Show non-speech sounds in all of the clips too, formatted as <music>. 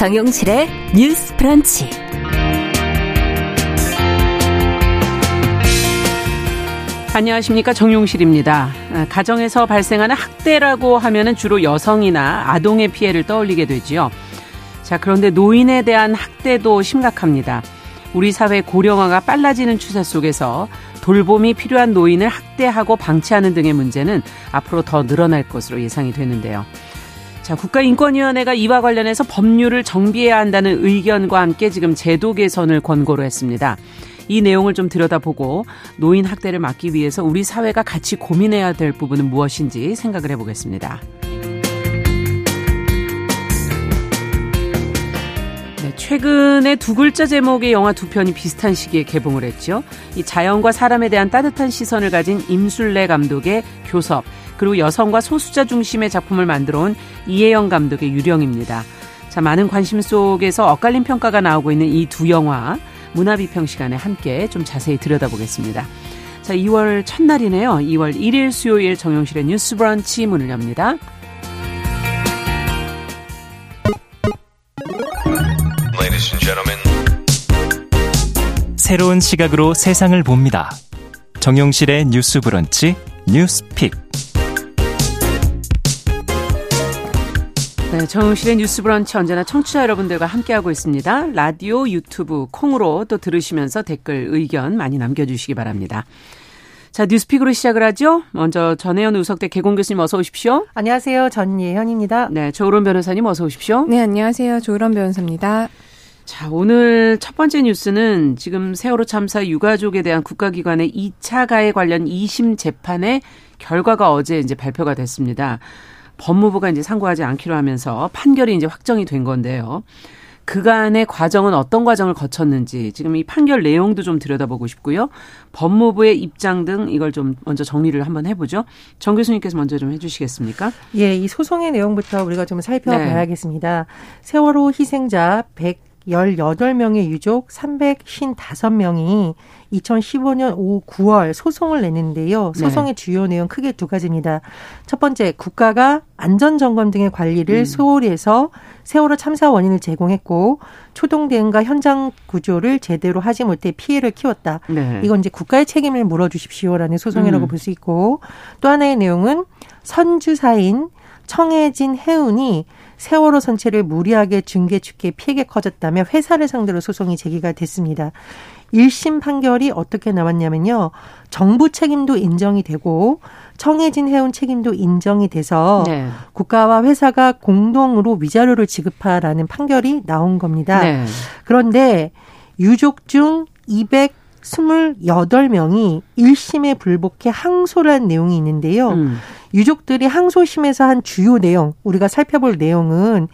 정용실의 뉴스 프런치. 안녕하십니까 정용실입니다. 아, 가정에서 발생하는 학대라고 하면은 주로 여성이나 아동의 피해를 떠올리게 되지요. 자 그런데 노인에 대한 학대도 심각합니다. 우리 사회 고령화가 빨라지는 추세 속에서 돌봄이 필요한 노인을 학대하고 방치하는 등의 문제는 앞으로 더 늘어날 것으로 예상이 되는데요. 자, 국가인권위원회가 이와 관련해서 법률을 정비해야 한다는 의견과 함께 지금 제도 개선을 권고를 했습니다. 이 내용을 좀 들여다보고 노인 학대를 막기 위해서 우리 사회가 같이 고민해야 될 부분은 무엇인지 생각을 해보겠습니다. 네, 최근에 두 글자 제목의 영화 두 편이 비슷한 시기에 개봉을 했죠. 이 자연과 사람에 대한 따뜻한 시선을 가진 임술래 감독의 교섭, 그리고 여성과 소수자 중심의 작품을 만들어 온 이혜영 감독의 유령입니다. 자, 많은 관심 속에서 엇갈린 평가가 나오고 있는 이 두 영화, 문화비평 시간에 함께 좀 자세히 들여다보겠습니다. 자, 2월 첫날이네요. 2월 1일 수요일 정용실의 뉴스 브런치 문을 엽니다. 새로운 시각으로 세상을 봅니다. 정용실의 뉴스 브런치 뉴스 픽. 네, 정용실의 뉴스 브런치 언제나 청취자 여러분들과 함께하고 있습니다. 라디오, 유튜브, 콩으로 또 들으시면서 댓글, 의견 많이 남겨주시기 바랍니다. 자, 뉴스픽으로 시작을 하죠. 먼저 전예현 우석대 객원 교수님 어서 오십시오. 안녕하세요. 전예현입니다. 네, 조을원 변호사님 어서 오십시오. 네, 안녕하세요. 조을원 변호사입니다. 자, 오늘 첫 번째 뉴스는 지금 세월호 참사 유가족에 대한 국가기관의 2차 가해 관련 2심 재판의 결과가 어제 이제 발표가 됐습니다. 법무부가 이제 상고하지 않기로 하면서 판결이 이제 확정이 된 건데요. 그간의 과정은 어떤 과정을 거쳤는지 지금 이 판결 내용도 좀 들여다보고 싶고요. 법무부의 입장 등 이걸 좀 먼저 정리를 한번 해보죠. 정 교수님께서 먼저 좀 해주시겠습니까? 예, 이 소송의 내용부터 우리가 좀 살펴봐야겠습니다. 네. 세월호 희생자 100 18명의 유족 355명이 2015년 5, 9월 소송을 냈는데요. 네. 소송의 네. 주요 내용 크게 두 가지입니다. 첫 번째, 국가가 안전점검 등의 관리를 음. 소홀히 해서 세월호 참사 원인을 제공했고 초동 대응과 현장 구조를 제대로 하지 못해 피해를 키웠다. 네. 이건 이제 국가의 책임을 물어주십시오라는 소송이라고 음. 볼수 있고 또 하나의 내용은 선주사인 청해진 해운이 세월호 선체를 무리하게 중계축해 피해가 커졌다며 회사를 상대로 소송이 제기가 됐습니다. 1심 판결이 어떻게 나왔냐면요. 정부 책임도 인정이 되고 청해진 해운 책임도 인정이 돼서 네. 국가와 회사가 공동으로 위자료를 지급하라는 판결이 나온 겁니다. 네. 그런데 유족 중 200, 28명이 1심에 불복해 항소를 한 내용이 있는데요. 음. 유족들이 항소심에서 한 주요 내용, 우리가 살펴볼 내용은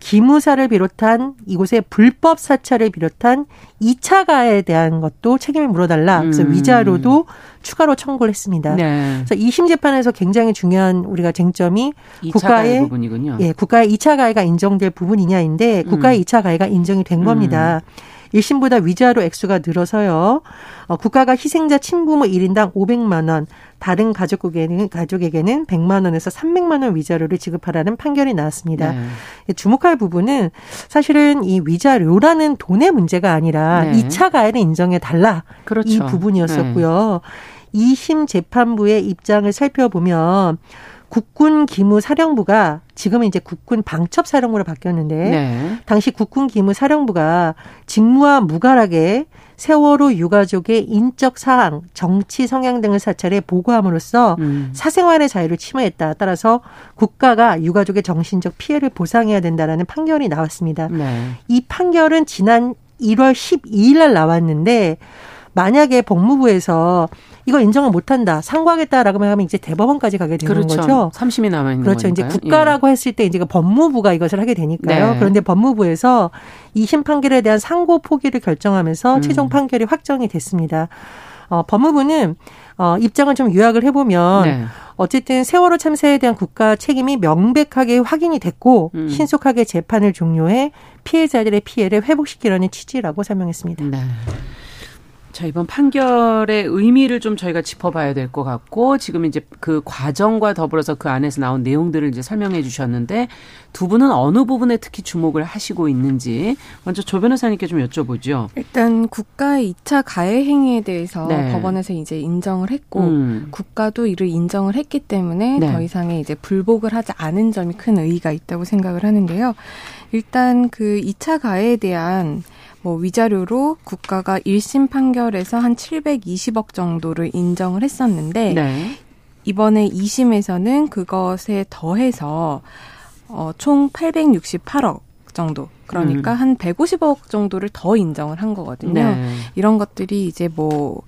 기무사를 비롯한 이곳의 불법 사찰을 비롯한 2차 가에 대한 것도 책임을 물어달라. 그래서 음. 위자료도 추가로 청구를 했습니다. 네. 그래서 2심 재판에서 굉장히 중요한 우리가 쟁점이 국가의 부분이군요. 예, 국가의 2차 가해가 인정될 부분이냐인데 국가의 음. 2차 가해가 인정이 된 겁니다. 음. 1심보다 위자료 액수가 늘어서요. 어, 국가가 희생자 친부모 1인당 500만 원, 다른 가족에게는 가족에게는 100만 원에서 300만 원 위자료를 지급하라는 판결이 나왔습니다. 네. 주목할 부분은 사실은 이 위자료라는 돈의 문제가 아니라 네. 2차 가해를 인정해 달라 그렇죠. 이 부분이었었고요. 네. 2심 재판부의 입장을 살펴보면 국군 기무 사령부가 지금은 이제 국군 방첩 사령부로 바뀌었는데 네. 당시 국군 기무 사령부가 직무와 무관하게 세월호 유가족의 인적 사항, 정치 성향 등을 사찰해 보고함으로써 음. 사생활의 자유를 침해했다. 따라서 국가가 유가족의 정신적 피해를 보상해야 된다라는 판결이 나왔습니다. 네. 이 판결은 지난 1월 12일 날 나왔는데 만약에 법무부에서 이거 인정을 못한다, 상고하겠다라고 하면 이제 대법원까지 가게 되는 그렇죠. 거죠. 3심이 남아 있는 그렇죠. 거니까요. 이제 국가라고 예. 했을 때 이제 그 법무부가 이것을 하게 되니까요. 네. 그런데 법무부에서 2심 판결에 대한 상고 포기를 결정하면서 음. 최종 판결이 확정이 됐습니다. 어, 법무부는 어, 입장을 좀 요약을 해보면 네. 어쨌든 세월호 참사에 대한 국가 책임이 명백하게 확인이 됐고 음. 신속하게 재판을 종료해 피해자들의 피해를 회복시키려는 취지라고 설명했습니다. 네. 자, 이번 판결의 의미를 좀 저희가 짚어봐야 될 것 같고, 지금 이제 그 과정과 더불어서 그 안에서 나온 내용들을 이제 설명해 주셨는데, 두 분은 어느 부분에 특히 주목을 하시고 있는지, 먼저 조 변호사님께 좀 여쭤보죠. 일단 국가의 2차 가해 행위에 대해서 네. 법원에서 이제 인정을 했고, 음. 국가도 이를 인정을 했기 때문에 네. 더 이상의 이제 불복을 하지 않은 점이 큰 의의가 있다고 생각을 하는데요. 일단 그 2차 가해에 대한 뭐 위자료로 국가가 1심 판결에서 한 720억 정도를 인정을 했었는데 네. 이번에 2심에서는 그것에 더해서 어, 총 868억 정도. 그러니까 음. 한 150억 정도를 더 인정을 한 거거든요. 네. 이런 것들이 이제 뭐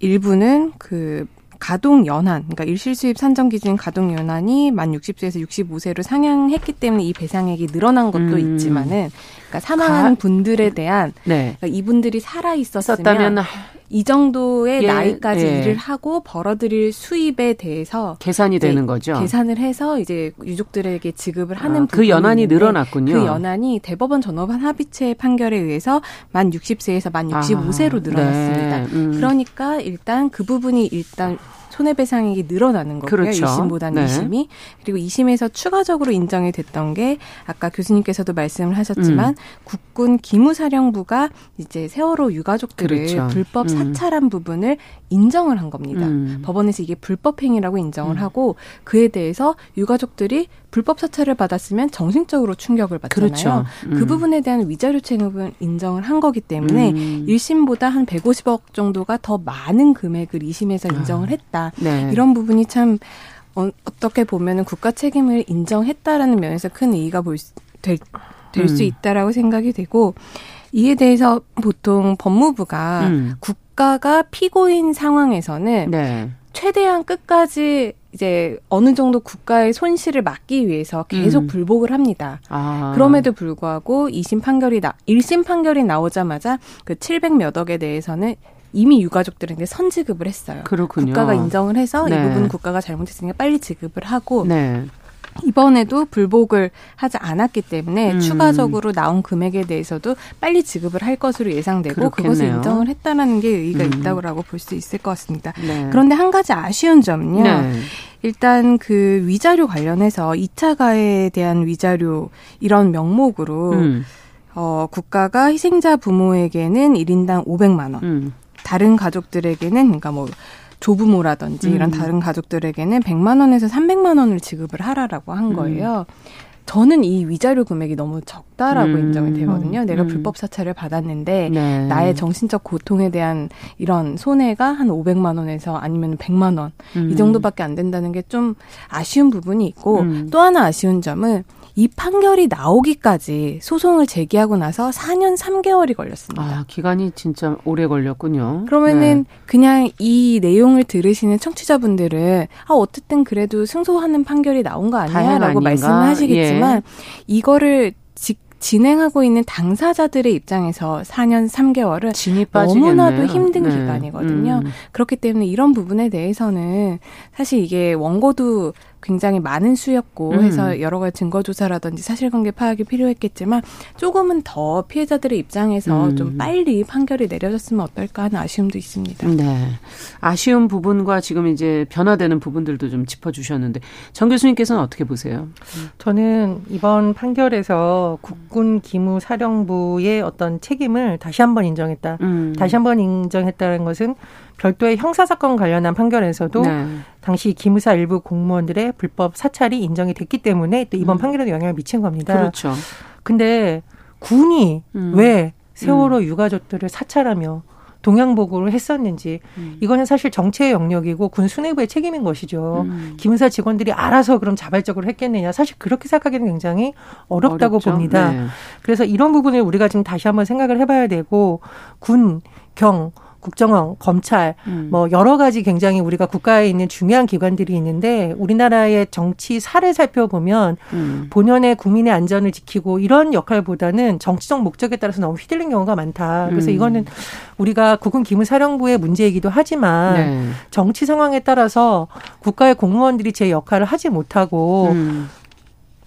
일부는 그 가동 연한, 그러니까 일실수입 산정 기준 가동 연한이 만 60세에서 65세로 상향했기 때문에 이 배상액이 늘어난 것도 음. 있지만은 그러니까 사망한 가? 분들에 대한 네. 그러니까 이분들이 살아 있었으면 이 정도의 예, 나이까지 예. 일을 하고 벌어들일 수입에 대해서 계산이 되는 거죠. 계산을 해서 이제 유족들에게 지급을 하는 아, 그 연한이 늘어났군요. 그 연한이 대법원 전업한 합의체 판결에 의해서 만 60세에서 만 65세로 아, 늘어났습니다. 네. 음. 그러니까 일단 그 부분이 일단 손해배상액이 늘어나는 거고요. 그렇죠. 1심보다는 네. 2심이. 그리고 2심에서 추가적으로 인정이 됐던 게 아까 교수님께서도 말씀을 하셨지만 음. 국군 기무사령부가 이제 세월호 유가족들을 그렇죠. 불법 음. 사찰한 음. 부분을 인정을 한 겁니다. 음. 법원에서 이게 불법 행위라고 인정을 음. 하고 그에 대해서 유가족들이 불법 사찰을 받았으면 정신적으로 충격을 받잖아요. 그렇죠. 그 음. 부분에 대한 위자료 체납은 인정을 한 거기 때문에 음. 1심보다 한 150억 정도가 더 많은 금액을 2심에서 인정을 아. 했다. 네. 이런 부분이 참 어, 떻게 보면은 국가 책임을 인정했다라는 면에서 큰 의의가 될, 될수 음. 있다라고 생각이 되고 이에 대해서 보통 법무부가 음. 국가가 피고인 상황에서는 네. 최대한 끝까지 이제 어느 정도 국가의 손실을 막기 위해서 계속 음. 불복을 합니다. 아. 그럼에도 불구하고 2심 판결이 나 1심 판결이 나오자마자 그 700몇 억에 대해서는 이미 유가족들한테 선지급을 했어요. 그렇군요. 국가가 인정을 해서 네. 이 부분 국가가 잘못했으니까 빨리 지급을 하고 네. 이번에도 불복을 하지 않았기 때문에 음. 추가적으로 나온 금액에 대해서도 빨리 지급을 할 것으로 예상되고 그렇겠네요. 그것을 인정을 했다라는 게 의의가 음. 있다고 볼 수 있을 것 같습니다. 네. 그런데 한 가지 아쉬운 점은요. 네. 일단 그 위자료 관련해서 2차 가해에 대한 위자료 이런 명목으로 음. 어, 국가가 희생자 부모에게는 1인당 500만 원, 음. 다른 가족들에게는 그러니까 뭐 조부모라든지 음. 이런 다른 가족들에게는 100만 원에서 300만 원을 지급을 하라라고 한 음. 거예요. 음. 저는 이 위자료 금액이 너무 적다라고 음. 인정이 되거든요. 내가 음. 불법 사찰을 받았는데 네. 나의 정신적 고통에 대한 이런 손해가 한 500만 원에서 아니면 100만 원이 정도밖에 안 된다는 게 좀 아쉬운 부분이 있고 또 하나 아쉬운 점은 이 판결이 나오기까지 소송을 제기하고 나서 4년 3개월이 걸렸습니다. 아, 기간이 진짜 오래 걸렸군요. 그러면은 네. 그냥 이 내용을 들으시는 청취자분들은 아, 어쨌든 그래도 승소하는 판결이 나온 거 아니야? 라고 말씀을 하시겠지만 예. 이거를 직 진행하고 있는 당사자들의 입장에서 4년 3개월은 너무나도 힘든 네. 기간이거든요. 음. 그렇기 때문에 이런 부분에 대해서는 사실 이게 원고도 굉장히 많은 수였고 음. 해서 여러 가지 증거 조사라든지 사실관계 파악이 필요했겠지만 조금은 더 피해자들의 입장에서 음. 좀 빨리 판결이 내려졌으면 어떨까 하는 아쉬움도 있습니다. 네. 아쉬운 부분과 지금 이제 변화되는 부분들도 좀 짚어주셨는데 정 교수님께서는 어떻게 보세요? 저는 이번 판결에서 국군 기무 사령부의 어떤 책임을 다시 한번 인정했다. 음. 다시 한번 인정했다는 것은 별도의 형사사건 관련한 판결에서도 네. 당시 기무사 일부 공무원들의 불법 사찰이 인정이 됐기 때문에 또 이번 음. 판결에도 영향을 미친 겁니다. 그렇죠. 근데 군이 음. 왜 세월호 음. 유가족들을 사찰하며 동양보고를 했었는지 음. 이거는 사실 정치의 영역이고 군 수뇌부의 책임인 것이죠. 음. 기무사 직원들이 알아서 그럼 자발적으로 했겠느냐 사실 그렇게 생각하기는 굉장히 어렵다고 어렵죠? 봅니다. 네. 그래서 이런 부분을 우리가 지금 다시 한번 생각을 해봐야 되고 군, 경 국정원, 검찰, 음. 뭐 여러 가지 굉장히 우리가 국가에 있는 중요한 기관들이 있는데 우리나라의 정치 사를 살펴보면 음. 본연의 국민의 안전을 지키고 이런 역할보다는 정치적 목적에 따라서 너무 휘둘린 경우가 많다. 그래서 음. 이거는 우리가 국군 기무사령부의 문제이기도 하지만 네. 정치 상황에 따라서 국가의 공무원들이 제 역할을 하지 못하고 음.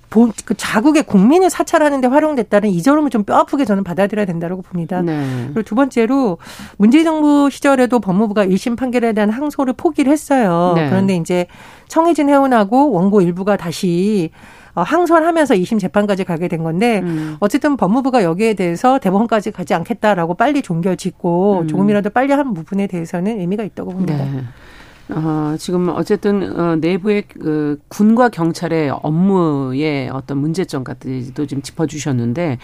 그 자국의 국민을 사찰하는 데 활용됐다는 이 점을 좀 뼈아프게 저는 받아들여야 된다고 봅니다. 네. 그리고 두 번째로 문재인 정부 시절에도 법무부가 1심 판결에 대한 항소를 포기를 했어요. 네. 그런데 이제 청해진 해운하고 원고 일부가 다시 어, 항소를 하면서 2심 재판까지 가게 된 건데 음. 어쨌든 법무부가 여기에 대해서 대법원까지 가지 않겠다라고 빨리 종결 짓고 음. 조금이라도 빨리 한 부분에 대해서는 의미가 있다고 봅니다. 네. 어, 지금 어쨌든 어, 내부의 그 군과 경찰의 업무의 어떤 문제점 같은도 좀 짚어주셨는데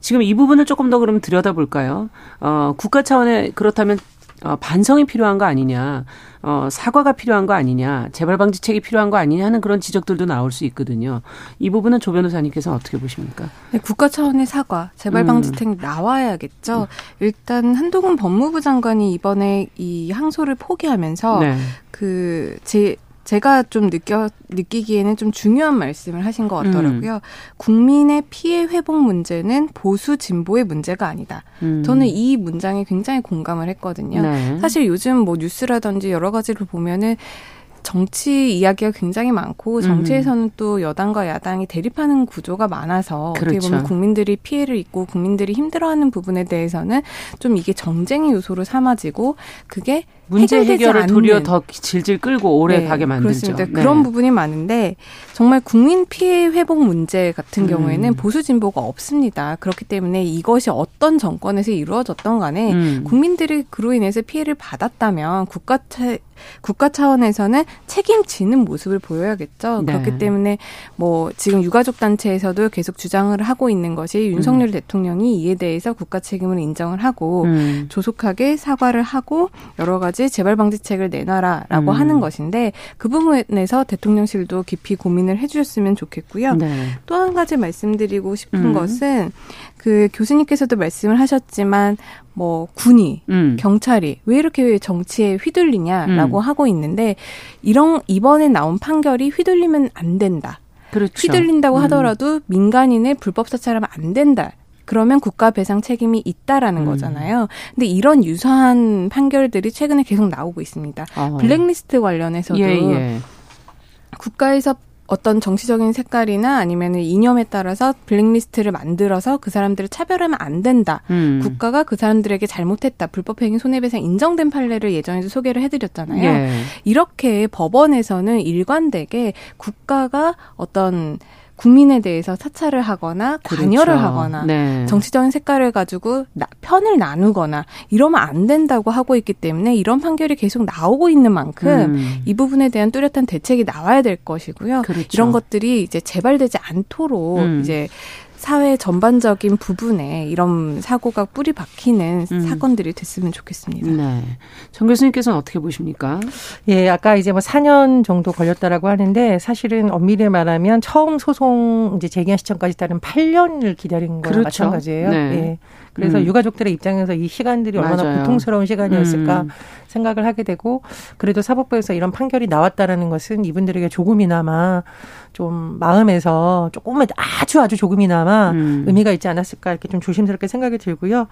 지금 이 부분을 조금 더 그럼 들여다볼까요? 어, 국가 차원의 그렇다면 어, 반성이 필요한 거 아니냐, 어, 사과가 필요한 거 아니냐, 재발 방지책이 필요한 거 아니냐 하는 그런 지적들도 나올 수 있거든요. 이 부분은 조 변호사님께서 어떻게 보십니까? 네, 국가 차원의 사과, 재발 방지책 음. 나와야겠죠. 음. 일단 한동훈 법무부 장관이 이번에 이 항소를 포기하면서 네. 그제 제가 좀 느껴 느끼기에는 좀 중요한 말씀을 하신 것 같더라고요. 음. 국민의 피해 회복 문제는 보수 진보의 문제가 아니다. 음. 저는 이 문장에 굉장히 공감을 했거든요. 네. 사실 요즘 뭐 뉴스라든지 여러 가지를 보면은 정치 이야기가 굉장히 많고 정치에서는 음. 또 여당과 야당이 대립하는 구조가 많아서 그렇죠. 어떻게 보면 국민들이 피해를 입고 국민들이 힘들어하는 부분에 대해서는 좀 이게 정쟁의 요소로 삼아지고 그게 문제 해결을 도리어 더 질질 끌고 오래 네, 가게 만들죠. 그렇습니다. 네. 그런 부분이 많은데 정말 국민 피해 회복 문제 같은 음. 경우에는 보수 진보가 없습니다. 그렇기 때문에 이것이 어떤 정권에서 이루어졌던 간에 음. 국민들이 그로 인해서 피해를 받았다면 국가 차, 국가 차원에서는 책임지는 모습을 보여야겠죠. 네. 그렇기 때문에 뭐 지금 유가족 단체에서도 계속 주장을 하고 있는 것이 윤석열 음. 대통령이 이에 대해서 국가 책임을 인정을 하고 음. 조속하게 사과를 하고 여러 가지 가지 재발 방지책을 내놔라라고 음. 하는 것인데 그 부분에서 대통령실도 깊이 고민을 해주셨으면 좋겠고요. 네. 또한 가지 말씀드리고 싶은 음. 것은 그 교수님께서도 말씀을 하셨지만 뭐 군이 음. 경찰이 왜 이렇게 정치에 휘둘리냐라고 음. 하고 있는데 이런 이번에 나온 판결이 휘둘리면 안 된다. 그렇죠. 휘둘린다고 음. 하더라도 민간인의 불법 사찰하면 안 된다. 그러면 국가 배상 책임이 있다라는 음. 거잖아요. 근데 이런 유사한 판결들이 최근에 계속 나오고 있습니다. 어. 블랙리스트 관련해서도 예, 예. 국가에서 어떤 정치적인 색깔이나 아니면 이념에 따라서 블랙리스트를 만들어서 그 사람들을 차별하면 안 된다. 음. 국가가 그 사람들에게 잘못했다. 불법행위 손해배상 인정된 판례를 예전에도 소개를 해드렸잖아요. 예. 이렇게 법원에서는 일관되게 국가가 어떤 국민에 대해서 사찰을 하거나 관여를 그렇죠. 하거나 네. 정치적인 색깔을 가지고 나, 편을 나누거나 이러면 안 된다고 하고 있기 때문에 이런 판결이 계속 나오고 있는 만큼 음. 이 부분에 대한 뚜렷한 대책이 나와야 될 것이고요. 그렇죠. 이런 것들이 이제 재발되지 않도록 음. 이제 사회 전반적인 부분에 이런 사고가 뿌리 박히는 음. 사건들이 됐으면 좋겠습니다. 네. 정 교수님께서는 어떻게 보십니까? 예, 아까 이제 뭐 4년 정도 걸렸다라고 하는데 사실은 엄밀히 말하면 처음 소송 이제 재기한 시점까지 따른 8년을 기다린 거랑 그렇죠. 마찬가지예요. 네. 예. 그래서 음. 유가족들의 입장에서 이 시간들이 얼마나 맞아요. 고통스러운 시간이었을까 음. 생각을 하게 되고 그래도 사법부에서 이런 판결이 나왔다라는 것은 이분들에게 조금이나마 좀 마음에서 조금만 아주 아주 조금이나마 음. 의미가 있지 않았을까 이렇게 좀 조심스럽게 생각이 들고요.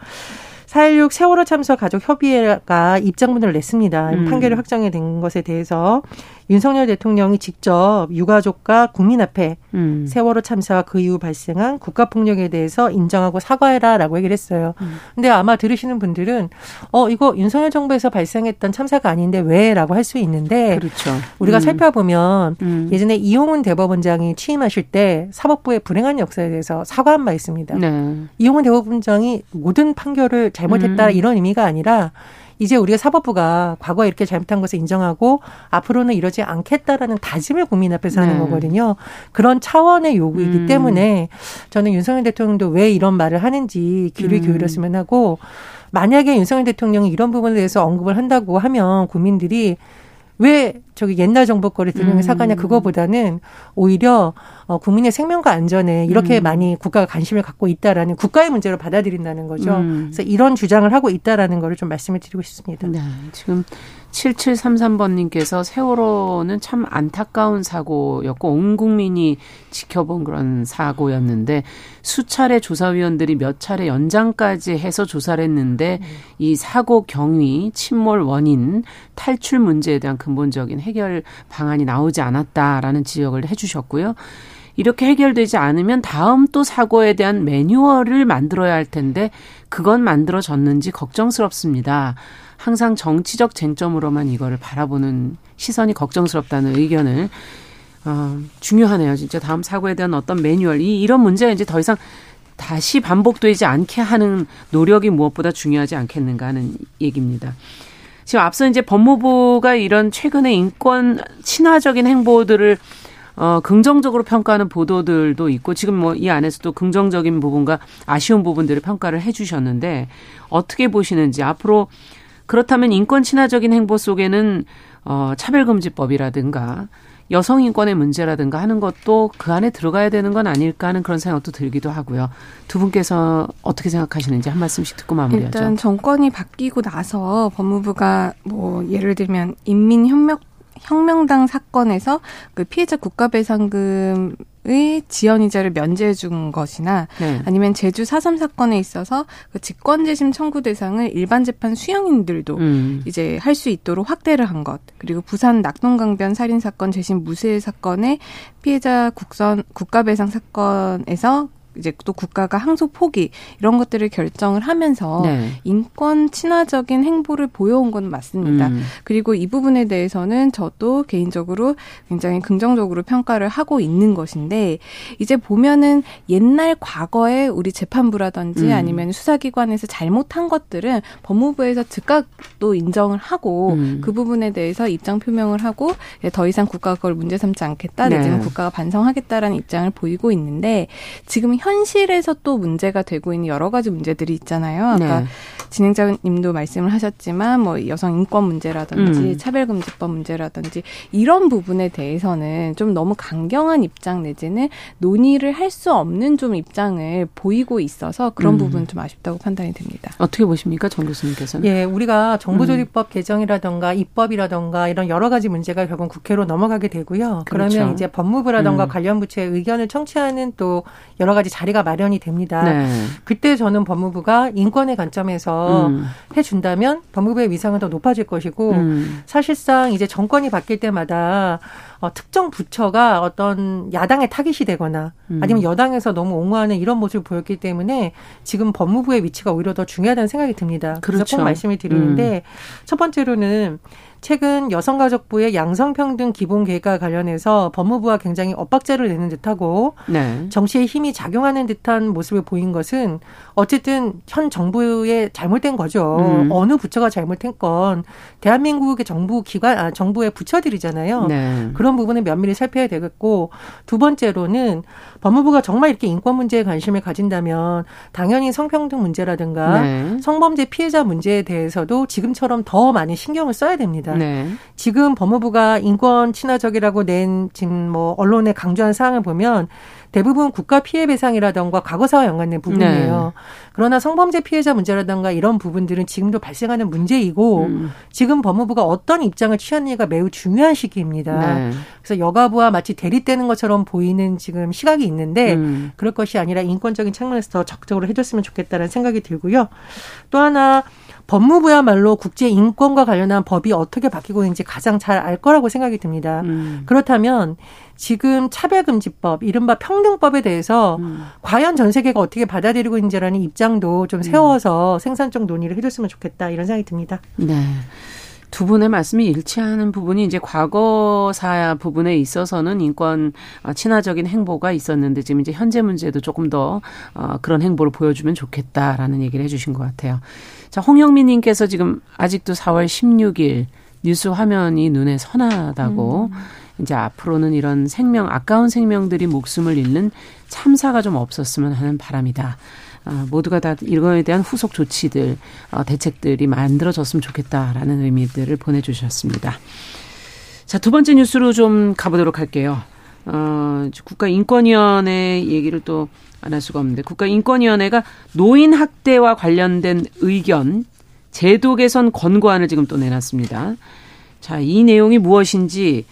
4.16 세월호 참석 가족 협의회가 입장문을 냈습니다. 음. 판결이 확정이 된 것에 대해서 윤석열 대통령이 직접 유가족과 국민 앞에 음. 세월호 참사와 그 이후 발생한 국가 폭력에 대해서 인정하고 사과해라라고 얘기를 했어요. 음. 근데 아마 들으시는 분들은 어 이거 윤석열 정부에서 발생했던 참사가 아닌데 왜라고 할 수 있는데 그렇죠. 우리가 음. 살펴보면 음. 예전에 이용훈 대법원장이 취임하실 때 사법부의 불행한 역사에 대해서 사과한 바 있습니다. 네. 이용훈 대법원장이 모든 판결을 잘못했다 음. 이런 의미가 아니라 이제 우리가 사법부가 과거에 이렇게 잘못한 것을 인정하고 앞으로는 이러지 않겠다라는 다짐을 국민 앞에서 하는 네. 거거든요. 그런 차원의 요구이기 음. 때문에 저는 윤석열 대통령도 왜 이런 말을 하는지 귀를 음. 기울였으면 하고 만약에 윤석열 대통령이 이런 부분에 대해서 언급을 한다고 하면 국민들이 왜 저기 옛날 정부 거를 들으면 음. 사과냐 그거보다는 오히려 어, 국민의 생명과 안전에 이렇게 음. 많이 국가가 관심을 갖고 있다라는 국가의 문제로 받아들인다는 거죠. 음. 그래서 이런 주장을 하고 있다라는 거를 좀 말씀을 드리고 싶습니다. 네. 지금 7733번님께서 세월호는 참 안타까운 사고였고 온 국민이 지켜본 그런 사고였는데 수차례 조사위원들이 몇 차례 연장까지 해서 조사를 했는데 음. 이 사고 경위, 침몰 원인, 탈출 문제에 대한 근본적인 해결 방안이 나오지 않았다라는 지적을 해주셨고요. 이렇게 해결되지 않으면 다음 또 사고에 대한 매뉴얼을 만들어야 할 텐데 그건 만들어졌는지 걱정스럽습니다. 항상 정치적 쟁점으로만 이거를 바라보는 시선이 걱정스럽다는 의견을 어, 중요하네요. 진짜 다음 사고에 대한 어떤 매뉴얼 이 이런 문제가 이제 더 이상 다시 반복되지 않게 하는 노력이 무엇보다 중요하지 않겠는가 하는 얘기입니다. 지금 앞서 이제 법무부가 이런 최근의 인권 친화적인 행보들을 어, 긍정적으로 평가하는 보도들도 있고 지금 뭐 이 안에서도 긍정적인 부분과 아쉬운 부분들을 평가를 해 주셨는데 어떻게 보시는지 앞으로 그렇다면 인권 친화적인 행보 속에는 어, 차별금지법이라든가 여성 인권의 문제라든가 하는 것도 그 안에 들어가야 되는 건 아닐까 하는 그런 생각도 들기도 하고요. 두 분께서 어떻게 생각하시는지 한 말씀씩 듣고 마무리하죠. 일단 정권이 바뀌고 나서 법무부가 뭐 예를 들면 인민혁명 혁명당 사건에서 그 피해자 국가배상금 의 지연이자를 면제해 준 것이나 네. 아니면 제주 사삼 사건에 있어서 그 직권재심 청구 대상을 일반 재판 수용인들도 음. 이제 할 수 있도록 확대를 한 것. 그리고 부산 낙동강변 살인 사건 재심 무죄 사건의 피해자 국선 국가배상 사건에서 이제 또 국가가 항소 포기 이런 것들을 결정을 하면서 네. 인권 친화적인 행보를 보여온 건 맞습니다. 음. 그리고 이 부분에 대해서는 저도 개인적으로 굉장히 긍정적으로 평가를 하고 있는 것인데 이제 보면은 옛날 과거에 우리 재판부라든지 음. 아니면 수사기관에서 잘못한 것들은 법무부에서 즉각 또 인정을 하고 음. 그 부분에 대해서 입장 표명을 하고 더 이상 국가가 그걸 문제 삼지 않겠다 내지는 네. 국가가 반성하겠다라는 입장을 보이고 있는데 지금 현 현실에서 또 문제가 되고 있는 여러 가지 문제들이 있잖아요. 아까 네. 진행자님도 말씀을 하셨지만 뭐 여성 인권 문제라든지 음. 차별금지법 문제라든지 이런 부분에 대해서는 좀 너무 강경한 입장 내지는 논의를 할 수 없는 좀 입장을 보이고 있어서 그런 음. 부분은 좀 아쉽다고 판단이 됩니다. 어떻게 보십니까, 정 교수님께서는? 예, 우리가 정부조직법 음. 개정이라던가 입법이라던가 이런 여러 가지 문제가 결국 국회로 넘어가게 되고요. 그렇죠. 그러면 이제 법무부라던가 음. 관련 부처의 의견을 청취하는 또 여러 가지 자리가 마련이 됩니다. 네. 그때 저는 법무부가 인권의 관점에서 음. 해준다면 법무부의 위상은 더 높아질 것이고 음. 사실상 이제 정권이 바뀔 때마다 어, 특정 부처가 어떤 야당의 타깃이 되거나 음. 아니면 여당에서 너무 옹호하는 이런 모습을 보였기 때문에 지금 법무부의 위치가 오히려 더 중요하다는 생각이 듭니다. 그래서 그렇죠. 꼭 말씀을 드리는데 음. 첫 번째로는 최근 여성가족부의 양성평등 기본계획과 관련해서 법무부가 굉장히 엇박자를 내는 듯하고 네. 정치의 힘이 작용하는 듯한 모습을 보인 것은 어쨌든 현 정부의 잘못된 거죠. 음. 어느 부처가 잘못한 건 대한민국의 정부 기관, 아, 정부의 부처들이잖아요. 네. 그런 부분은 면밀히 살펴야 되겠고 두 번째로는 법무부가 정말 이렇게 인권 문제에 관심을 가진다면 당연히 성평등 문제라든가 네. 성범죄 피해자 문제에 대해서도 지금처럼 더 많이 신경을 써야 됩니다. 네. 지금 법무부가 인권 친화적이라고 낸 지금 뭐 언론에 강조한 사항을 보면 대부분 국가 피해 배상이라던가 과거사와 연관된 부분이에요. 네. 그러나 성범죄 피해자 문제라던가 이런 부분들은 지금도 발생하는 문제이고 음. 지금 법무부가 어떤 입장을 취하느냐가 매우 중요한 시기입니다. 네. 그래서 여가부와 마치 대립되는 것처럼 보이는 지금 시각이 있는데 음. 그럴 것이 아니라 인권적인 측면에서 더 적극적으로 해줬으면 좋겠다는 생각이 들고요. 또 하나 법무부야말로 국제 인권과 관련한 법이 어떻게 바뀌고 있는지 가장 잘 알 거라고 생각이 듭니다. 음. 그렇다면 지금 차별금지법, 이른바 평등법에 대해서 음. 과연 전 세계가 어떻게 받아들이고 있는지라는 입장도 좀 음. 세워서 음. 생산적 논의를 해줬으면 좋겠다 이런 생각이 듭니다. 네. 두 분의 말씀이 일치하는 부분이 이제 과거사 부분에 있어서는 인권 어, 친화적인 행보가 있었는데 지금 이제 현재 문제도 조금 더 어, 그런 행보를 보여주면 좋겠다라는 얘기를 해주신 것 같아요. 자, 홍영민님께서 지금 아직도 4월 16일 뉴스 화면이 눈에 선하다고 음. 이제 앞으로는 이런 생명 아까운 생명들이 목숨을 잃는 참사가 좀 없었으면 하는 바람이다. 어, 모두가 다 이거에 대한 후속 조치들, 어, 대책들이 만들어졌으면 좋겠다라는 의미들을 보내주셨습니다. 자, 두 번째 뉴스로 좀 가보도록 할게요. 어, 국가인권위원회 얘기를 또 안 할 수가 없는데 국가인권위원회가 노인 학대와 관련된 의견 제도 개선 권고안을 지금 또 내놨습니다. 자, 이 내용이 무엇인지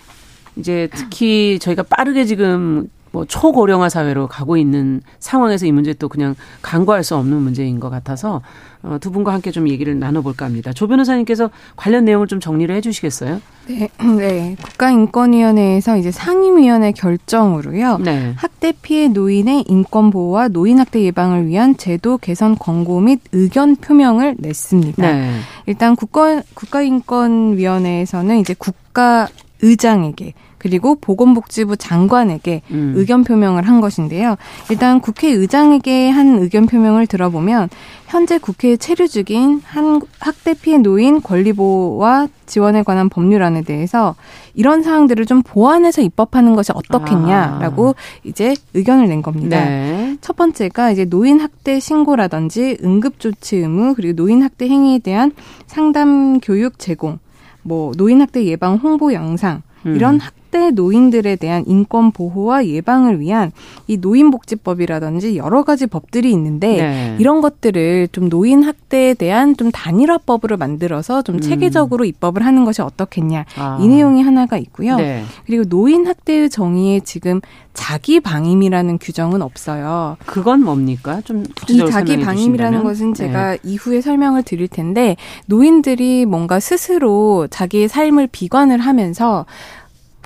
이제 특히 저희가 빠르게 지금 뭐 초고령화 사회로 가고 있는 상황에서 이 문제 또 그냥 간과할 수 없는 문제인 것 같아서 어, 두 분과 함께 좀 얘기를 나눠볼까 합니다. 조 변호사님께서 관련 내용을 좀 정리를 해주시겠어요? 네, <clears throat> 네. 국가인권위원회에서 이제 상임위원회 결정으로요. 네. 학대 피해 노인의 인권 보호와 노인 학대 예방을 위한 제도 개선 권고 및 의견 표명을 냈습니다. 네. 일단 국가 국가인권위원회에서는 이제 국가 의장에게 그리고 보건복지부 장관에게 음. 의견 표명을 한 것인데요. 일단 국회의장에게 한 의견 표명을 들어보면 현재 국회에 체류 중인 한 학대 피해 노인 권리 보호와 지원에 관한 법률안에 대해서 이런 사항들을 좀 보완해서 입법하는 것이 어떻겠냐라고 아. 이제 의견을 낸 겁니다. 네. 첫 번째가 이제 노인 학대 신고라든지 응급 조치 의무 그리고 노인 학대 행위에 대한 상담 교육 제공 뭐 노인 학대 예방 홍보 영상 이런 음. 학대 노인들에 대한 인권 보호와 예방을 위한 이 노인복지법이라든지 여러 가지 법들이 있는데 네. 이런 것들을 좀 노인 학대에 대한 좀 단일화법으로 만들어서 좀 음. 체계적으로 입법을 하는 것이 어떻겠냐 아. 이 내용이 하나가 있고요. 네. 그리고 노인 학대의 정의에 지금 자기 방임이라는 규정은 없어요. 그건 뭡니까? 좀 이 자기 방임이라는 것은 제가 네. 이후에 설명을 드릴 텐데 노인들이 뭔가 스스로 자기의 삶을 비관을 하면서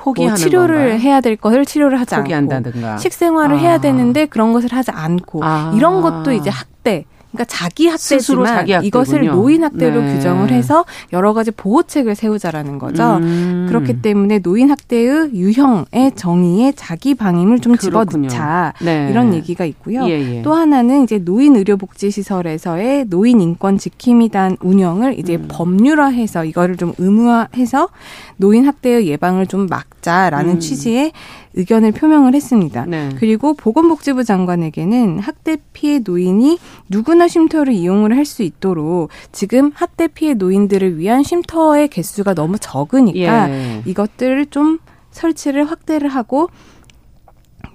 포기하는 뭐 치료를 건가요? 해야 될 것을 치료를 하지 포기한다든가. 않고 식생활을 아. 해야 되는데 그런 것을 하지 않고 아. 이런 것도 이제 학대 그러니까 자기 학대지만 자기 이것을 노인 학대로 네. 규정을 해서 여러 가지 보호책을 세우자라는 거죠. 음. 그렇기 때문에 노인 학대의 유형의 정의에 자기 방임을 좀 집어넣자 네. 이런 얘기가 있고요. 예, 예. 또 하나는 이제 노인 의료 복지 시설에서의 노인 인권 지킴이 단 운영을 이제 음. 법률화해서 이거를 좀 의무화해서 노인 학대의 예방을 좀 막자라는 음. 취지의 의견을 표명을 했습니다. 네. 그리고 보건복지부 장관에게는 학대 피해 노인이 누구나 쉼터를 이용을 할 수 있도록 지금 학대 피해 노인들을 위한 쉼터의 개수가 너무 적으니까 예. 이것들을 좀 설치를 확대를 하고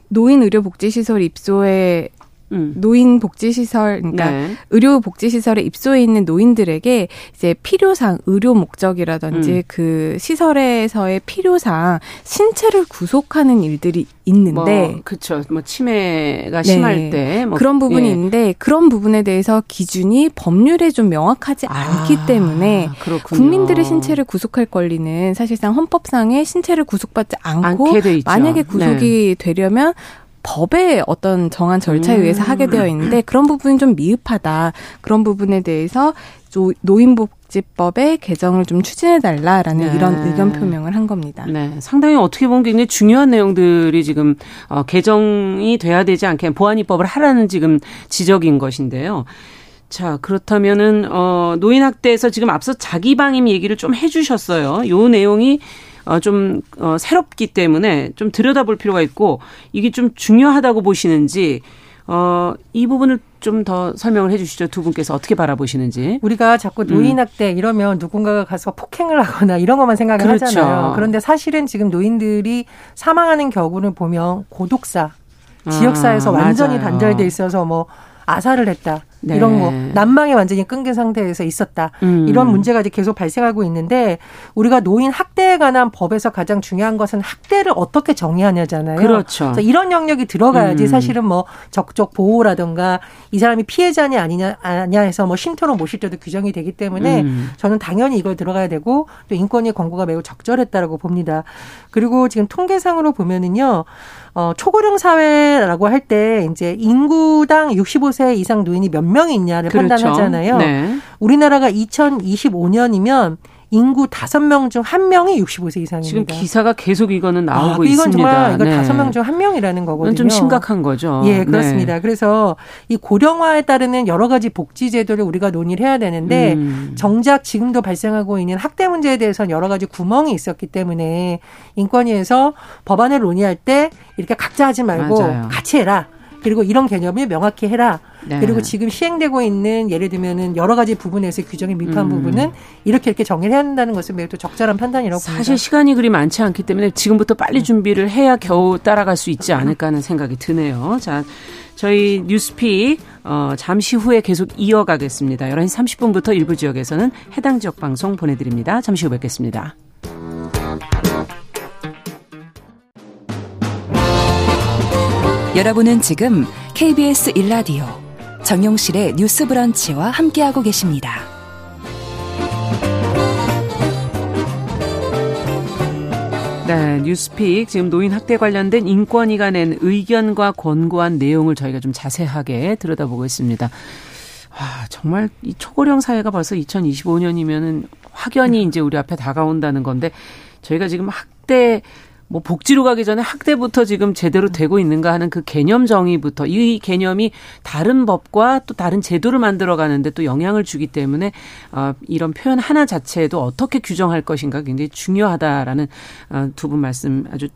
노인 의료 복지 시설 입소에 음. 노인 복지 시설 그러니까 네. 의료 복지 시설에 입소해 있는 노인들에게 이제 필요상 의료 목적이라든지 음. 그 시설에서의 필요상 신체를 구속하는 일들이 있는데 뭐, 그렇죠. 뭐 치매가 심할 네. 때 뭐 그런 부분이 예. 있는데 그런 부분에 대해서 기준이 법률에 좀 명확하지 않기 아, 때문에 그렇군요. 국민들의 신체를 구속할 권리는 사실상 헌법상에 신체를 구속받지 않고 만약에 구속이 네. 되려면 법의 어떤 정한 절차에 의해서 음. 하게 되어 있는데 그런 부분이 좀 미흡하다. 그런 부분에 대해서 노인복지법의 개정을 좀 추진해달라라는 네. 이런 의견 표명을 한 겁니다. 네. 상당히 어떻게 보면 굉장히 중요한 내용들이 지금 어, 개정이 돼야 되지 않게 보안 입법을 하라는 지금 지적인 것인데요. 자, 그렇다면은, 어, 노인학대에서 지금 앞서 자기방임 얘기를 좀 해주셨어요. 요 내용이 어, 좀 어, 새롭기 때문에 좀 들여다볼 필요가 있고 이게 좀 중요하다고 보시는지 어, 이 부분을 좀 더 설명을 해 주시죠. 두 분께서 어떻게 바라보시는지. 우리가 자꾸 노인학대 음. 이러면 누군가가 가서 폭행을 하거나 이런 것만 생각을 그렇죠. 하잖아요. 그런데 사실은 지금 노인들이 사망하는 경우를 보면 고독사, 지역사에서 아, 완전히. 단절돼 있어서 뭐 아사를 했다. 네. 이런 거 난망이 완전히 끊긴 상태에서 있었다. 음. 이런 문제가 이제 계속 발생하고 있는데 우리가 노인 학대에 관한 법에서 가장 중요한 것은 학대를 어떻게 정의하냐잖아요. 그렇죠. 그래서 이런 영역이 들어가야지 음. 사실은 뭐 적적 보호라든가 이 사람이 피해자냐 아니냐 아냐 해서 뭐 쉼터로 모실 때도 규정이 되기 때문에 음. 저는 당연히 이걸 들어가야 되고 또 인권위 권고가 매우 적절했다라고 봅니다. 그리고 지금 통계상으로 보면은요. 어, 초고령 사회라고 할 때 이제 인구당 65세 이상 노인이 몇 명이 있냐를 그렇죠. 판단하잖아요. 네. 우리나라가 2025년이면 인구 다섯 명 중 한명이 65세 이상입니다. 지금 기사가 계속 이거는 나오고 아, 이건 있습니다. 정말 이거 다섯 네. 명중 한 명이라는 거거든요. 좀 심각한 거죠. 예, 네. 그렇습니다. 네. 그래서 이 고령화에 따르는 여러 가지 복지 제도를 우리가 논의를 해야 되는데 음. 정작 지금도 발생하고 있는 학대 문제에 대해서는 여러 가지 구멍이 있었기 때문에 인권위에서 법안을 논의할 때 이렇게 각자 하지 말고 맞아요. 같이 해라. 그리고 이런 개념을 명확히 해라. 네. 그리고 지금 시행되고 있는 예를 들면은 여러 가지 부분에서 규정이 미흡한 음. 부분은 이렇게 이렇게 정리를 해야 한다는 것은 매우 또 적절한 판단이라고 봅니다. 사실 시간이 그리 많지 않기 때문에 지금부터 빨리 준비를 해야 겨우 따라갈 수 있지 않을까 하는 생각이 드네요. 자, 저희 뉴스픽 어, 잠시 후에 계속 이어가겠습니다. 11시 30분부터 일부 지역에서는 해당 지역 방송 보내드립니다. 잠시 후 뵙겠습니다. 여러분은 지금 KBS 1라디오 정용실의 뉴스 브런치와 함께하고 계십니다. 네, 뉴스픽 지금 노인 학대 관련된 인권위가 낸 의견과 권고한 내용을 저희가 좀 자세하게 들여다보고 있습니다. 와, 정말 이 초고령 사회가 벌써 2025년이면은 확연히 이제 우리 앞에 다가온다는 건데 저희가 지금 학대 뭐 복지로 가기 전에 학대부터 지금 제대로 되고 있는가 하는 그 개념 정의부터 이 개념이 다른 법과 또 다른 제도를 만들어 가는데 또 영향을 주기 때문에 어 이런 표현 하나 자체에도 어떻게 규정할 것인가 굉장히 중요하다라는 어 두분 말씀 아주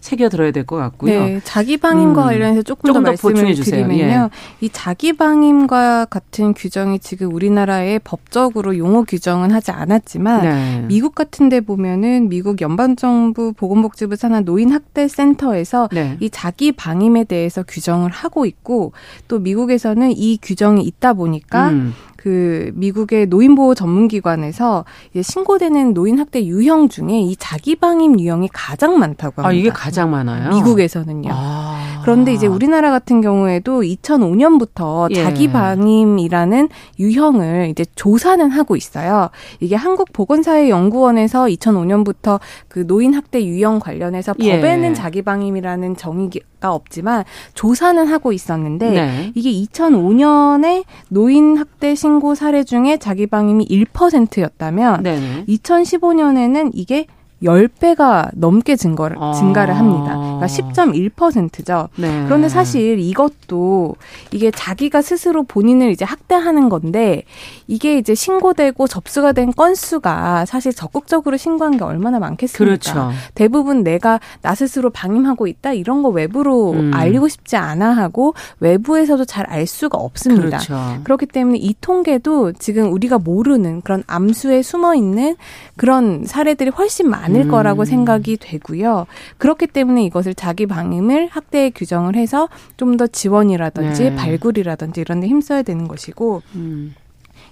새겨 들어야 될 것 같고요. 네, 자기 방임과 음. 관련해서 조금, 조금 더, 더 말씀을 드리면요. 예. 이 자기 방임과 같은 규정이 지금 우리나라에 법적으로 용어 규정은 하지 않았지만 네. 미국 같은 데 보면은 미국 연방 정부 보건복지부 산하 노인 학대 센터에서 네. 이 자기 방임에 대해서 규정을 하고 있고 또 미국에서는 이 규정이 있다 보니까 음. 그 미국의 노인보호 전문기관에서 신고되는 노인학대 유형 중에 이 자기방임 유형이 가장 많다고 합니다. 아, 이게 가장 많아요? 미국에서는요. 아. 그런데 이제 우리나라 같은 경우에도 2005년부터 예. 자기방임이라는 유형을 이제 조사는 하고 있어요. 이게 한국보건사회연구원에서 2005년부터 그 노인학대 유형 관련해서 예. 법에는 자기방임이라는 정의 가 없지만 조사는 하고 있었는데 네. 이게 2005년에 노인 학대 신 신고 사례 중에 자기 방임이 1%였다면 네네. 2015년에는 이게 10배가 넘게 증거를, 아. 증가를 합니다. 그러니까 10.1%죠. 네. 그런데 사실 이것도 이게 자기가 스스로 본인을 이제 학대하는 건데 이게 이제 신고되고 접수가 된 건수가 사실 적극적으로 신고한 게 얼마나 많겠습니까? 그렇죠. 대부분 내가 나 스스로 방임하고 있다 이런 거 외부로 음. 알리고 싶지 않아 하고 외부에서도 잘 알 수가 없습니다. 그렇죠. 그렇기 때문에 이 통계도 지금 우리가 모르는 그런 암수에 숨어 있는 그런 사례들이 훨씬 많 않을 음. 거라고 생각이 되고요. 그렇기 때문에 이것을 자기 방임을 학대에 규정을 해서 좀 더 지원이라든지 네. 발굴이라든지 이런 데 힘써야 되는 것이고 음.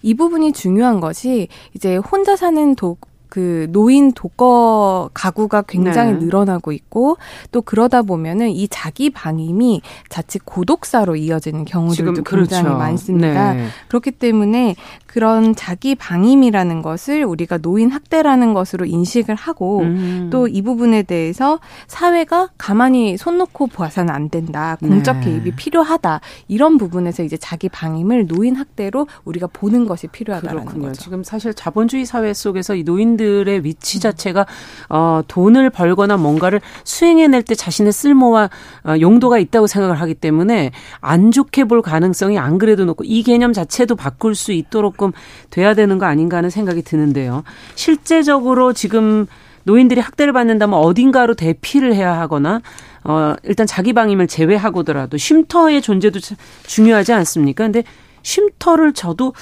이 부분이 중요한 것이 이제 혼자 사는 독 그 노인 독거 가구가 굉장히 네. 늘어나고 있고 또 그러다 보면은 이 자기 방임이 자칫 고독사로 이어지는 경우들도 굉장히 그렇죠. 많습니다. 네. 그렇기 때문에 그런 자기 방임이라는 것을 우리가 노인 학대라는 것으로 인식을 하고 음. 또이 부분에 대해서 사회가 가만히 손 놓고 봐서는 안 된다. 공적 네. 개입이 필요하다. 이런 부분에서 이제 자기 방임을 노인 학대로 우리가 보는 것이 필요하다는 거죠. 지금 사실 자본주의 사회 속에서 이 노인 노인들의 위치 자체가 어 돈을 벌거나 뭔가를 수행해낼 때 자신의 쓸모와 어, 용도가 있다고 생각을 하기 때문에 안 좋게 볼 가능성이 안 그래도 높고 이 개념 자체도 바꿀 수 있도록끔 돼야 되는 거 아닌가 하는 생각이 드는데요. 실제적으로 지금 노인들이 학대를 받는다면 어딘가로 대피를 해야 하거나 어 일단 자기 방임을 제외하고더라도 쉼터의 존재도 중요하지 않습니까? 근데 쉼터를 저도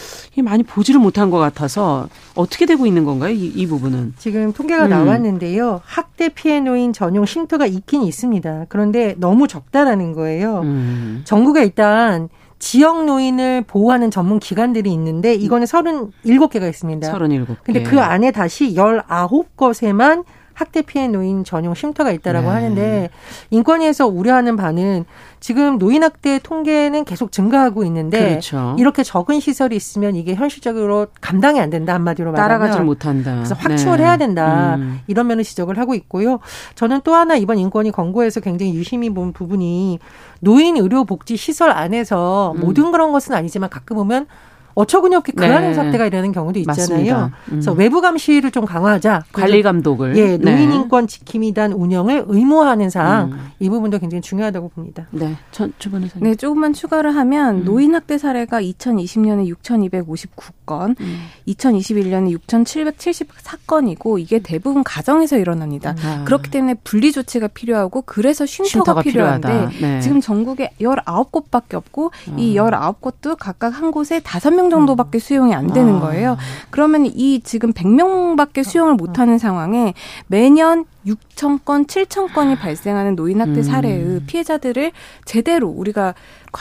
많이 보지를 못한 것 같아서 어떻게 되고 있는 건가요? 이, 이 부분은 지금 통계가 음. 나왔는데요. 학대 피해 노인 전용 쉼터가 있긴 있습니다. 그런데 너무 적다라는 거예요. 음. 정부가 일단 지역 노인을 보호하는 전문 기관들이 있는데 이거는 37개가 있습니다. 37개. 근데 그 안에 다시 19곳에만 학대 피해 노인 전용 쉼터가 있다라고 네. 하는데 인권위에서 우려하는 바는 지금 노인 학대 통계는 계속 증가하고 있는데 그렇죠. 이렇게 적은 시설이 있으면 이게 현실적으로 감당이 안 된다 한마디로 말하면 따라가지 못한다. 그래서 확충을 네. 해야 된다 음. 이런 면을 지적을 하고 있고요. 저는 또 하나 이번 인권위 권고에서 굉장히 유심히 본 부분이 노인 의료 복지 시설 안에서 음. 모든 그런 것은 아니지만 가끔 보면 어처구니 없게 그하는 네. 사태가 일어나는 경우도 있잖아요. 음. 그래서 외부 감시를 좀 강화하자. 관리 감독을. 예, 네. 노인 인권 지킴이단 운영을 의무화하는 사항 음. 이 부분도 굉장히 중요하다고 봅니다. 네, 전 주변에서. 네, 조금만 추가를 하면 음. 노인 학대 사례가 2020년에 6,259건, 음. 2021년에 6,774건이고 이게 대부분 가정에서 일어납니다. 아. 그렇기 때문에 분리 조치가 필요하고 그래서 쉼터가, 쉼터가 필요한데 네. 지금 전국에 19곳밖에 없고 아. 이 19곳도 각각 한 곳에 5명 100명 정도밖에 수용이 안 되는 아. 거예요. 그러면 이 지금 100명밖에 수용을 못 하는 상황에 매년 6천 건, 7천 건이 발생하는 노인 학대 음. 사례의 피해자들을 제대로 우리가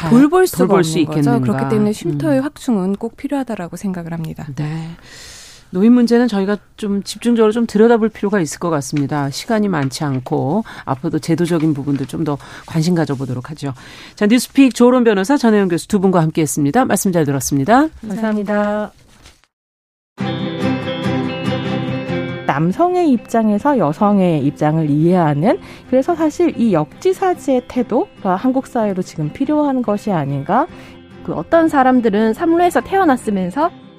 돌볼 수가 돌볼 없는 수 거죠. 그렇기 때문에 쉼터의 음. 확충은 꼭 필요하다라고 생각을 합니다. 네. 노인 문제는 저희가 좀 집중적으로 좀 들여다볼 필요가 있을 것 같습니다. 시간이 많지 않고 앞으로도 제도적인 부분도 좀 더 관심 가져보도록 하죠. 자, 뉴스픽 조론 변호사 전혜영 교수 두 분과 함께했습니다. 말씀 잘 들었습니다. 감사합니다. 남성의 입장에서 여성의 입장을 이해하는 그래서 사실 이 역지사지의 태도가 한국 사회로 지금 필요한 것이 아닌가 그 어떤 사람들은 삼루에서 태어났으면서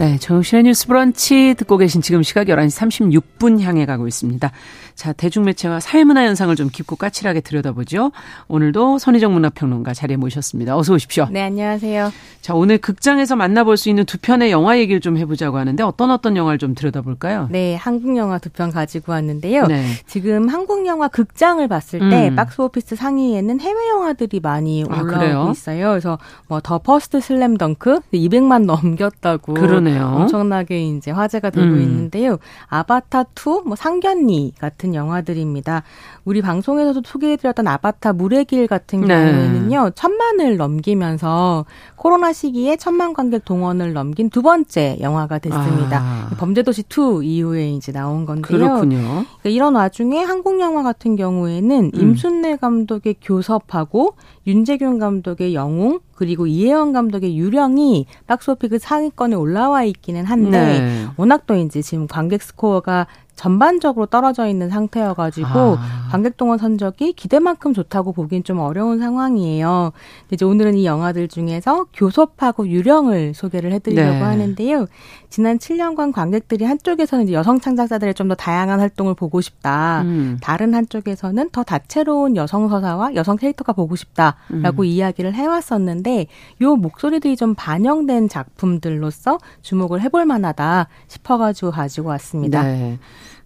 네, 정신의 뉴스 브런치 듣고 계신 지금 시각 11시 36분 향해 가고 있습니다. 자, 대중매체와 사회문화 현상을 좀 깊고 까칠하게 들여다보죠. 오늘도 선희정 문화평론가 자리에 모셨습니다. 어서 오십시오. 네, 안녕하세요. 자, 오늘 극장에서 만나볼 수 있는 두 편의 영화 얘기를 좀 해보자고 하는데 어떤 어떤 영화를 좀 들여다볼까요? 네, 한국 영화 두 편 가지고 왔는데요. 네. 지금 한국 영화 극장을 봤을 때 음. 박스오피스 상위에는 해외 영화들이 많이 아, 올라오고 아, 있어요. 그래서 뭐 더 퍼스트 슬램덩크 200만 넘겼다고 그러네 요. 엄청나게 이제 화제가 되고 음. 있는데요. 아바타 2, 뭐 상견니 같은 같은 영화들입니다. 우리 방송에서도 소개해드렸던 아바타 물의 길 같은 네. 경우에는요, 네. 천만을 넘기면서 코로나 시기에 천만 관객 동원을 넘긴 두 번째 영화가 됐습니다. 아. 범죄도시 2 이후에 이제 나온 건데요. 그렇군요. 그러니까 이런 와중에 한국 영화 같은 경우에는 음. 임순례 감독의 교섭하고 윤재균 감독의 영웅 그리고 이혜원 감독의 유령이 박스오피스 상위권에 올라와 있기는 한데 네. 워낙 또 이제 지금 관객 스코어가 전반적으로 떨어져 있는 상태여가지고 아. 관객 동원 선적이 기대만큼 좋다고 보기엔 좀 어려운 상황이에요. 이제 오늘은 이 영화들 중에서 교섭하고 유령을 소개를 해드리려고 네. 하는데요. 지난 7년간 관객들이 한쪽에서는 이제 여성 창작자들의 좀 더 다양한 활동을 보고 싶다. 음. 다른 한쪽에서는 더 다채로운 여성 서사와 여성 캐릭터가 보고 싶다라고 음. 이야기를 해왔었는데 요 목소리들이 좀 반영된 작품들로서 주목을 해볼 만하다 싶어가지고 가지고 왔습니다. 네.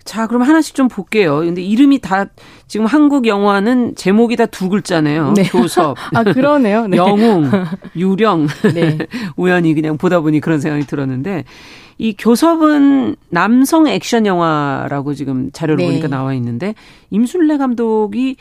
자, 그럼 하나씩 좀 볼게요. 근데 이름이 다 지금 한국 영화는 제목이 다 두 글자네요. 네. 교섭. <laughs> 아, 그러네요. 네. 영웅, <laughs> 유령. 네. <laughs> 우연히 그냥 보다 보니 그런 생각이 들었는데 이 교섭은 남성 액션 영화라고 지금 자료를 네. 보니까 나와 있는데 임순례 감독이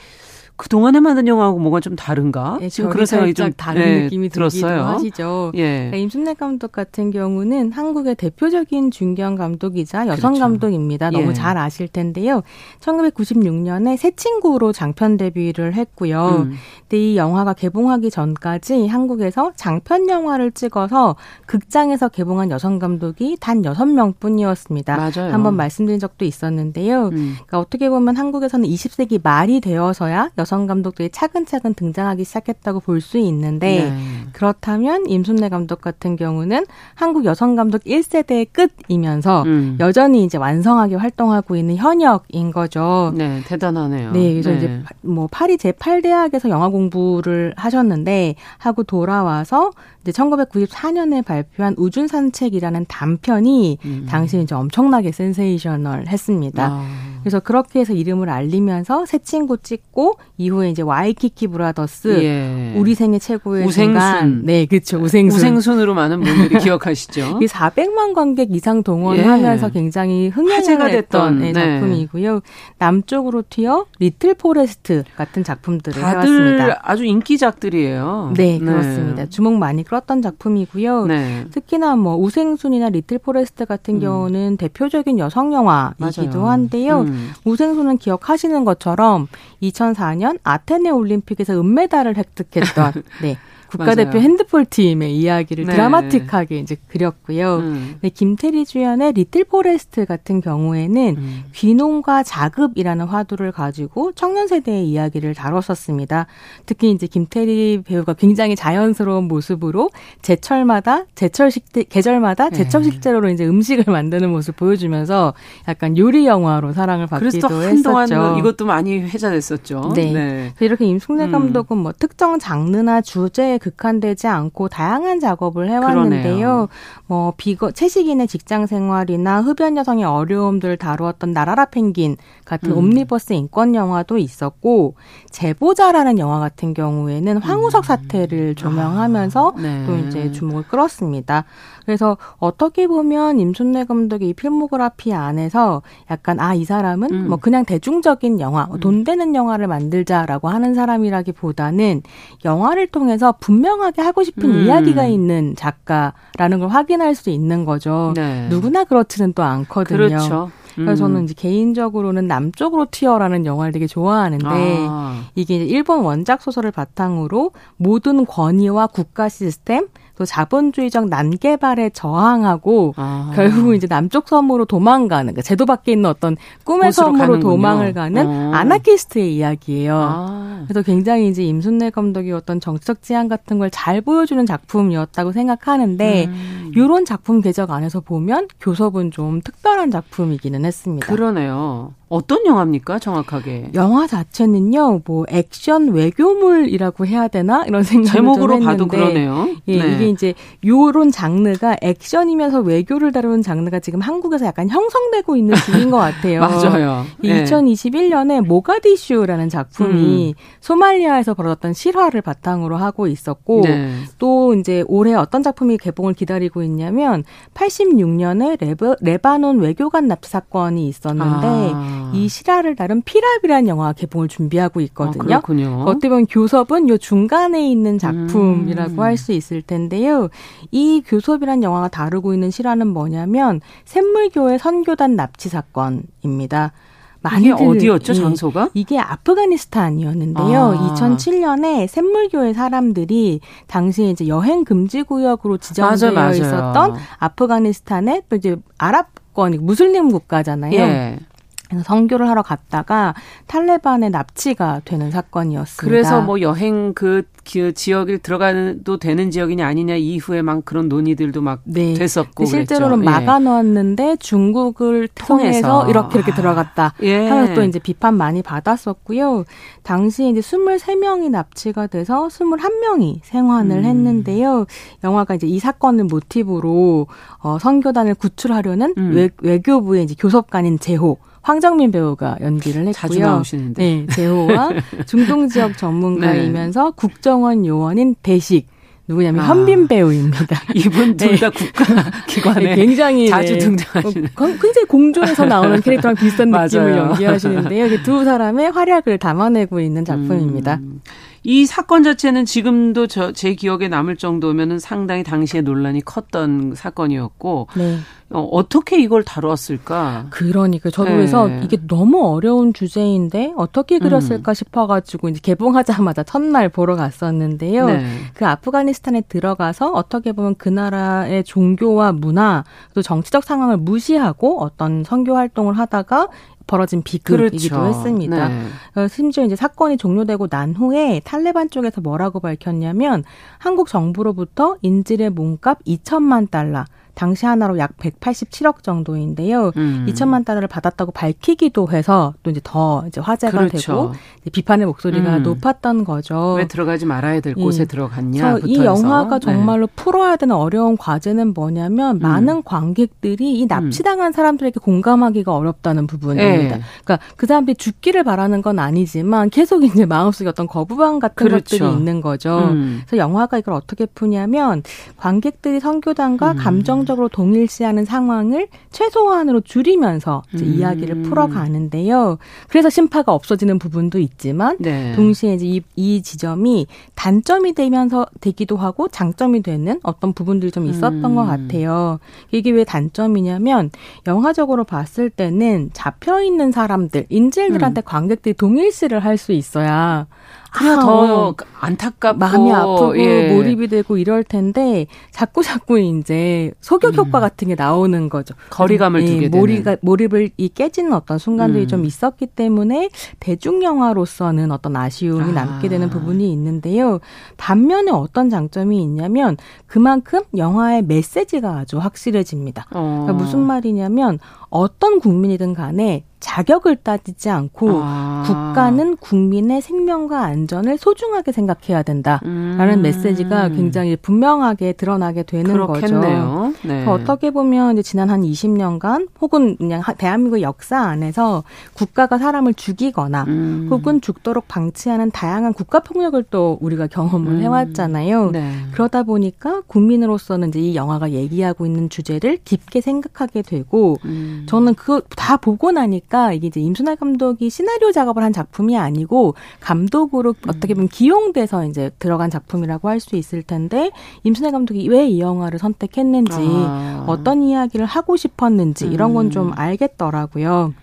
그동안에 만든 영화하고 뭐가 좀 다른가? 네, 지금 그런 생각이 좀 다른 네, 느낌이 들었어요. 하시죠. 예. 그러니까 임순례 감독 같은 경우는 한국의 대표적인 중견 감독이자 여성 그렇죠. 감독입니다. 너무 예. 잘 아실 텐데요. 1996년에 새 친구로 장편 데뷔를 했고요. 음. 근데 이 영화가 개봉하기 전까지 한국에서 장편 영화를 찍어서 극장에서 개봉한 여성 감독이 단 6명뿐이었습니다. 맞아요. 한번 말씀드린 적도 있었는데요. 음. 그러니까 어떻게 보면 한국에서는 20세기 말이 되어서야 여성 감독들이 차근차근 등장하기 시작했다고 볼 수 있는데 네. 그렇다면 임순례 감독 같은 경우는 한국 여성 감독 1세대의 끝이면서 음. 여전히 이제 왕성하게 활동하고 있는 현역인 거죠. 네, 대단하네요. 네, 그래서 네. 이제 뭐 파리 제8대학에서 영화 공부를 하셨는데 하고 돌아와서 이제 1994년에 발표한 우중 산책이라는 단편이 음. 당시 이제 엄청나게 sensational 했습니다. 아. 그래서 그렇게 해서 이름을 알리면서 세 친구 찍고 이후에 이제 와이키키 브라더스 예. 우리 생애 최고의 우생순. 순간. 네, 그렇죠. 우생순. 우생순으로 많은 분들이 <laughs> 기억하시죠. 이 400만 관객 이상 동원하면서 예. 굉장히 흥행을 됐던 네, 네. 작품이고요. 남쪽으로 튀어 리틀 포레스트 같은 작품들을 다들 해왔습니다. 아주 인기작들이에요. 네, 네. 그렇습니다. 주목 많이 끌었던 작품이고요. 네. 특히나 뭐 우생순이나 리틀 포레스트 같은 음. 경우는 대표적인 여성 영화이기도 맞아요. 한데요. 음. 우생순은 기억하시는 것처럼 2004년 아테네 올림픽에서 은메달을 획득했던 <laughs> 네. 국가대표 핸드볼 팀의 이야기를 네. 드라마틱하게 이제 그렸고요. 음. 네, 김태리 주연의 리틀 포레스트 같은 경우에는 음. 귀농과 자급이라는 화두를 가지고 청년 세대의 이야기를 다뤘었습니다. 특히 이제 김태리 배우가 굉장히 자연스러운 모습으로 제철마다 제철 식대 계절마다 네. 제철 식재료로 이제 음식을 만드는 모습 보여주면서 약간 요리 영화로 사랑을 받기도 한동안 했었죠. 뭐 이것도 많이 회자됐었죠. 네. 네. 이렇게 임숙래 음. 감독은 뭐 특정 장르나 주제에 극한되지 않고 다양한 작업을 해왔는데요. 뭐 비거 채식인의 직장 생활이나 흡연 여성의 어려움들을 다루었던 나라라 펭귄 같은 음. 옴니버스 인권 영화도 있었고 제보자라는 영화 같은 경우에는 황우석 사태를 조명하면서 아, 네. 또 이제 주목을 끌었습니다. 그래서 어떻게 보면 임순례 감독의 이 필모그라피 안에서 약간 아 이 사람은 음. 뭐 그냥 대중적인 영화 음. 돈 되는 영화를 만들자라고 하는 사람이라기보다는 영화를 통해서 분명하게 하고 싶은 음. 이야기가 있는 작가라는 걸 확인할 수 있는 거죠. 네. 누구나 그렇지는 또 않거든요. 그렇죠. 그래서 저는 음. 이제 개인적으로는 남쪽으로 튀어라는 영화를 되게 좋아하는데 아. 이게 일본 원작 소설을 바탕으로 모든 권위와 국가 시스템 또 자본주의적 난개발에 저항하고 아. 결국 이제 남쪽 섬으로 도망가는 그러니까 제도 밖에 있는 어떤 꿈의 섬으로 도망을 가는 어. 아나키스트의 이야기예요. 아. 그래서 굉장히 이제 임순례 감독이 어떤 정치적 지향 같은 걸 잘 보여주는 작품이었다고 생각하는데 음. 이런 작품 궤적 안에서 보면 교섭은 좀 특별한 작품이기는 했습니다. 그러네요. 어떤 영화입니까, 정확하게? 영화 자체는요, 뭐 액션 외교물이라고 해야 되나 이런 생각을 제목으로 봐도 그러네요. 예, 네. 이게 이제 요런 장르가 액션이면서 외교를 다루는 장르가 지금 한국에서 약간 형성되고 있는 중인 것 <laughs> 같아요. 맞아요. 네. 2021년에 모가디슈라는 작품이 음. 소말리아에서 벌어졌던 실화를 바탕으로 하고 있었고 네. 또 이제 올해 어떤 작품이 개봉을 기다리고 있냐면 86년에 레바, 레바논 외교관 납치 사건이 있었는데 아. 이 실화를 다룬 피랍이라는 영화 개봉을 준비하고 있거든요. 아, 그렇군요. 어떻게 보면 교섭은 요 중간에 있는 작품이라고 음. 할수 있을 텐데요. 이 교섭이란 영화가 다루고 있는 실화는 뭐냐면 샘물교회 선교단 납치 사건입니다. 많이들, 이게 어디였죠, 장소가? 이게 아프가니스탄이었는데요. 아. 2007년에 샘물교회 사람들이 당시에 이제 여행 금지 구역으로 지정되어 맞아, 있었던 아프가니스탄의 또 이제 아랍권 무슬림 국가잖아요. 예. 성교를 하러 갔다가 탈레반의 납치가 되는 사건이었습니다. 그래서 뭐 여행 그, 그 지역을 들어가도 되는 지역이냐 아니냐 이후에 막 그런 논의들도 막 네. 됐었고 실제로는 그랬죠. 예. 막아놓았는데 중국을 통해서, 통해서 이렇게 이렇게 아. 들어갔다 예. 하면서 또 이제 비판 많이 받았었고요. 당시에 이제 23명이 납치가 돼서 21명이 생還을 음. 했는데요. 영화가 이제 이 사건을 모티브로 어, 선교단을 구출하려는 음. 외, 외교부의 이제 교섭관인 제호 황정민 배우가 연기를 했고요. 자주 나오시는데. 네, 제호와 <laughs> 중동 지역 전문가이면서 네. 국정원 요원인 대식 누구냐면 아, 현빈 배우입니다. <laughs> 이분 둘다 네. 국가 기관에 네, 굉장히 자주 네. 등장하시는. 어, 굉장히 공존에서 나오는 캐릭터랑 비슷한 <laughs> 느낌을 연기하시는데요. 두 사람의 활약을 담아내고 있는 작품입니다. 음. 이 사건 자체는 지금도 저 제 기억에 남을 정도면은 상당히 당시에 논란이 컸던 사건이었고 네. 어, 어떻게 이걸 다루었을까? 그러니까 저도 네. 그래서 이게 너무 어려운 주제인데 어떻게 그렸을까 음. 싶어가지고 이제 개봉하자마자 첫날 보러 갔었는데요. 네. 그 아프가니스탄에 들어가서 어떻게 보면 그 나라의 종교와 문화 또 정치적 상황을 무시하고 어떤 선교 활동을 하다가 벌어진 비극이기도 그렇죠. 했습니다. 네. 어, 심지어 이제 사건이 종료되고 난 후에 탈레반 쪽에서 뭐라고 밝혔냐면 한국 정부로부터 인질의 몸값 2천만 달러 당시 하나로 약 187억 정도인데요. 음. 2천만 달러를 받았다고 밝히기도 해서 또 이제 더 이제 화제가 그렇죠. 되고 비판의 목소리가 음. 높았던 거죠. 왜 들어가지 말아야 될 곳에 예. 들어갔냐? 이 영화가 네. 정말로 네. 풀어야 되는 어려운 과제는 뭐냐면 음. 많은 관객들이 이 납치당한 음. 사람들에게 공감하기가 어렵다는 부분입니다. 네. 그러니까 그 사람들이 죽기를 바라는 건 아니지만 계속 이제 마음속에 어떤 거부감 같은 그렇죠. 것들이 있는 거죠. 음. 그래서 영화가 이걸 어떻게 푸냐면 관객들이 선교단과 음. 감정 감정적으로 동일시하는 상황을 최소한으로 줄이면서 이제 음. 이야기를 풀어가는데요. 그래서 심파가 없어지는 부분도 있지만 네. 동시에 이제 이, 이 지점이 단점이 되면서 되기도 하고 장점이 되는 어떤 부분들이 좀 있었던 음. 것 같아요. 이게 왜 단점이냐면 영화적으로 봤을 때는 잡혀 있는 사람들, 인질들한테 음. 관객들이 동일시를 할 수 있어야 그래야 아, 더 어. 안타깝고 마음이 아프고 예. 몰입이 되고 이럴 텐데 자꾸 자꾸 이제 소격 효과 음. 같은 게 나오는 거죠. 거리감을 예, 두게 몰입 몰입을 이 깨지는 어떤 순간들이 음. 좀 있었기 때문에 대중 영화로서는 어떤 아쉬움이 아. 남게 되는 부분이 있는데요. 반면에 어떤 장점이 있냐면 그만큼 영화의 메시지가 아주 확실해집니다. 어. 그러니까 무슨 말이냐면 어떤 국민이든 간에 자격을 따지지 않고 아. 국가는 국민의 생명과 안전을 소중하게 생각해야 된다라는 음. 메시지가 굉장히 분명하게 드러나게 되는 그렇겠네요. 거죠. 네. 어떻게 보면 이제 지난 한 20년간 혹은 그냥 대한민국 역사 안에서 국가가 사람을 죽이거나 음. 혹은 죽도록 방치하는 다양한 국가 폭력을 또 우리가 경험을 음. 해왔잖아요. 네. 그러다 보니까 국민으로서는 이제 이 영화가 얘기하고 있는 주제를 깊게 생각하게 되고 음. 저는 그거 다 보고 나니까 이게 이제 임순아 감독이 시나리오 작업을 한 작품이 아니고 감독으로 음. 어떻게 보면 기용돼서 이제 들어간 작품이라고 할 수 있을 텐데 임순아 감독이 왜 이 영화를 선택했는지 아. 어떤 이야기를 하고 싶었는지 이런 건좀 음. 알겠더라고요.